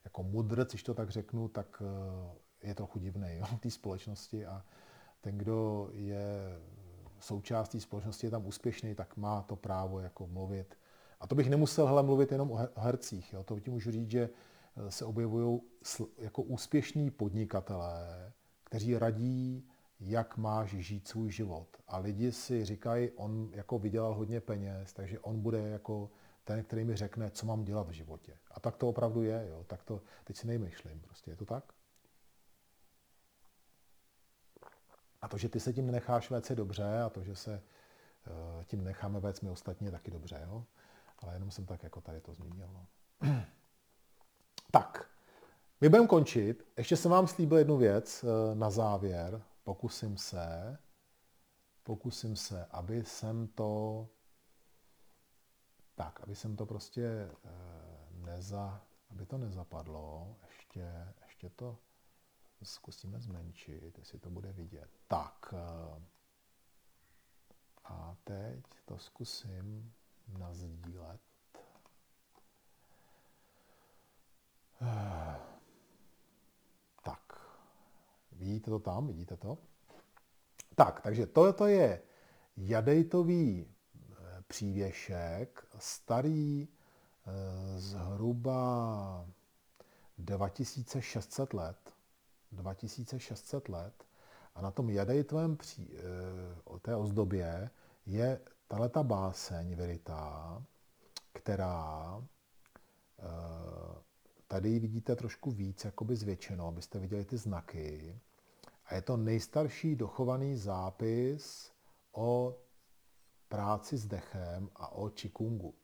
jako mudr, když to tak řeknu, tak eh, je trochu divný jo, té společnosti a ten, kdo je součástí společnosti, je tam úspěšný, tak má to právo jako mluvit a to bych nemusel hele, mluvit jenom o hercích. Jo. To ti můžu říct, že eh, se objevují jako úspěšní podnikatelé, kteří radí, jak máš žít svůj život. A lidi si říkají, on jako vydělal hodně peněz, takže on bude jako ten, který mi řekne, co mám dělat v životě. A tak to opravdu je, jo. Tak to teď si nejmyšlím, prostě je to tak? A to, že ty se tím nenecháš vést, je dobře, a to, že se uh, tím necháme vést my ostatní, je taky dobře, jo. Ale jenom jsem tak jako tady to zmínil. No. tak, my budeme končit. Ještě jsem vám slíbil jednu věc eh, na závěr. Pokusím se, pokusím se, aby jsem to, tak, aby jsem to prostě eh, neza, aby to nezapadlo. Ještě, ještě to zkusíme zmenšit, jestli to bude vidět. Tak, eh, a teď to zkusím nazdílet. Tak, vidíte to tam, vidíte to? Tak, takže tohle je jadejtový eh, přívěšek, starý eh, zhruba 2600 let. 2600 let. A na tom jadejtovém pří, eh, té ozdobě je tahle ta báseň veritá, která eh, tady vidíte trošku víc jakoby zvětšeno, abyste viděli ty znaky. A je to nejstarší dochovaný zápis o práci s dechem a o čikungu.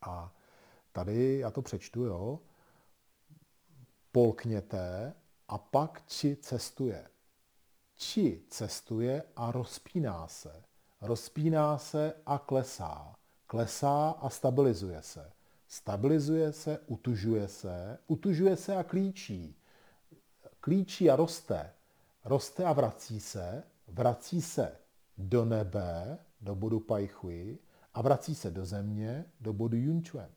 A tady, já to přečtu, jo, polkněte a pak či cestuje. Či cestuje a rozpíná se rozpíná se a klesá. Klesá a stabilizuje se. Stabilizuje se, utužuje se, utužuje se a klíčí. Klíčí a roste. Roste a vrací se, vrací se do nebe, do bodu Pajchui, a vrací se do země, do bodu Yunchuan.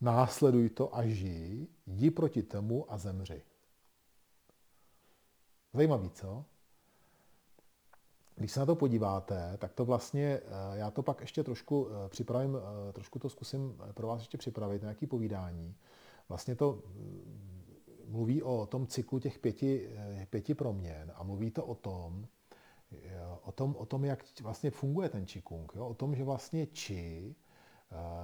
následuj to a žij, jdi proti tomu a zemři. Zajímavý, co? Když se na to podíváte, tak to vlastně, eh, já to pak ještě trošku eh, připravím, eh, trošku to zkusím pro vás ještě připravit, nějaké povídání. Vlastně to mluví o tom cyklu těch pěti, pěti proměn a mluví to o tom, o tom, o tom, jak vlastně funguje ten. Jo? O tom, že vlastně Qi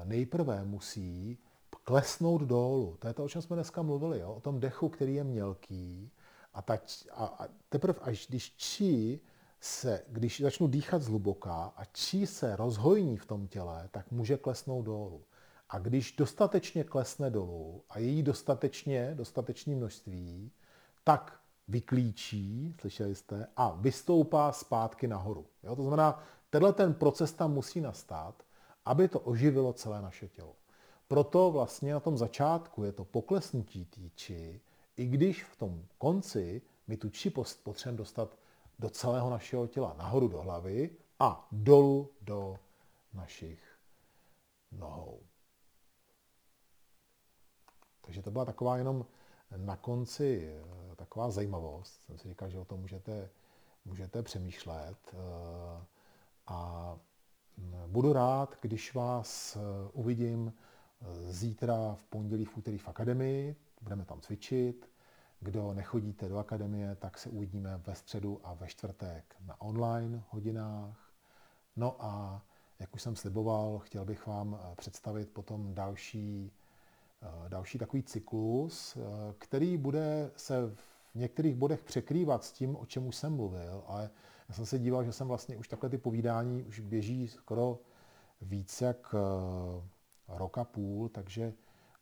nejprve musí klesnout dolů. To je to, o čem jsme dneska mluvili, jo? o tom dechu, který je mělký. A, ta, a, a teprve až když Qi se, když začnu dýchat zhluboka a čí se rozhojní v tom těle, tak může klesnout dolů. A když dostatečně klesne dolů a je jí dostatečně, dostatečné množství, tak vyklíčí, slyšeli jste, a vystoupá zpátky nahoru. Jo? To znamená, tenhle ten proces tam musí nastat, aby to oživilo celé naše tělo. Proto vlastně na tom začátku je to poklesnutí té či, i když v tom konci my tu či potřebujeme dostat do celého našeho těla, nahoru do hlavy a dolů do našich nohou. Takže to byla taková jenom na konci eh, taková zajímavost. Jsem si říkal, že o tom můžete, můžete přemýšlet. Eh, a mm, budu rád, když vás eh, uvidím zítra v pondělí, v úterý v akademii. Budeme tam cvičit. Kdo nechodíte do akademie, tak se uvidíme ve středu a ve čtvrtek na online hodinách. No a jak už jsem sliboval, chtěl bych vám eh, představit potom další, eh, další takový cyklus, eh, který bude se v některých bodech překrývat s tím, o čem už jsem mluvil, ale já jsem se díval, že jsem vlastně už takhle ty povídání už běží skoro víc jak roka půl, takže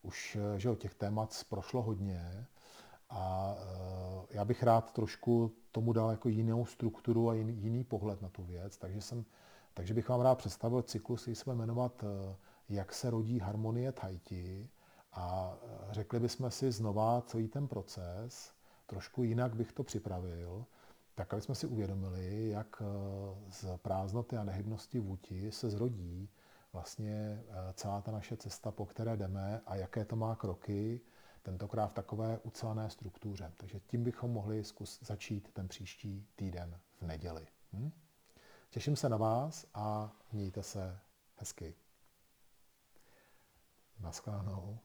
už že o těch témat prošlo hodně. A eh, já bych rád trošku tomu dal jako jinou strukturu a jiný, jiný pohled na tu věc, takže, jsem, takže bych vám rád představil cyklus, který bude jmenovat eh, Jak se rodí harmonie Tajti a eh, řekli bychom si znova celý ten proces, trošku jinak bych to připravil, tak aby jsme si uvědomili, jak z prázdnoty a nehybnosti vůti se zrodí vlastně celá ta naše cesta, po které jdeme a jaké to má kroky, tentokrát v takové ucelené struktuře. Takže tím bychom mohli zkus začít ten příští týden v neděli. Hm? Těším se na vás a mějte se hezky. Naschledanou.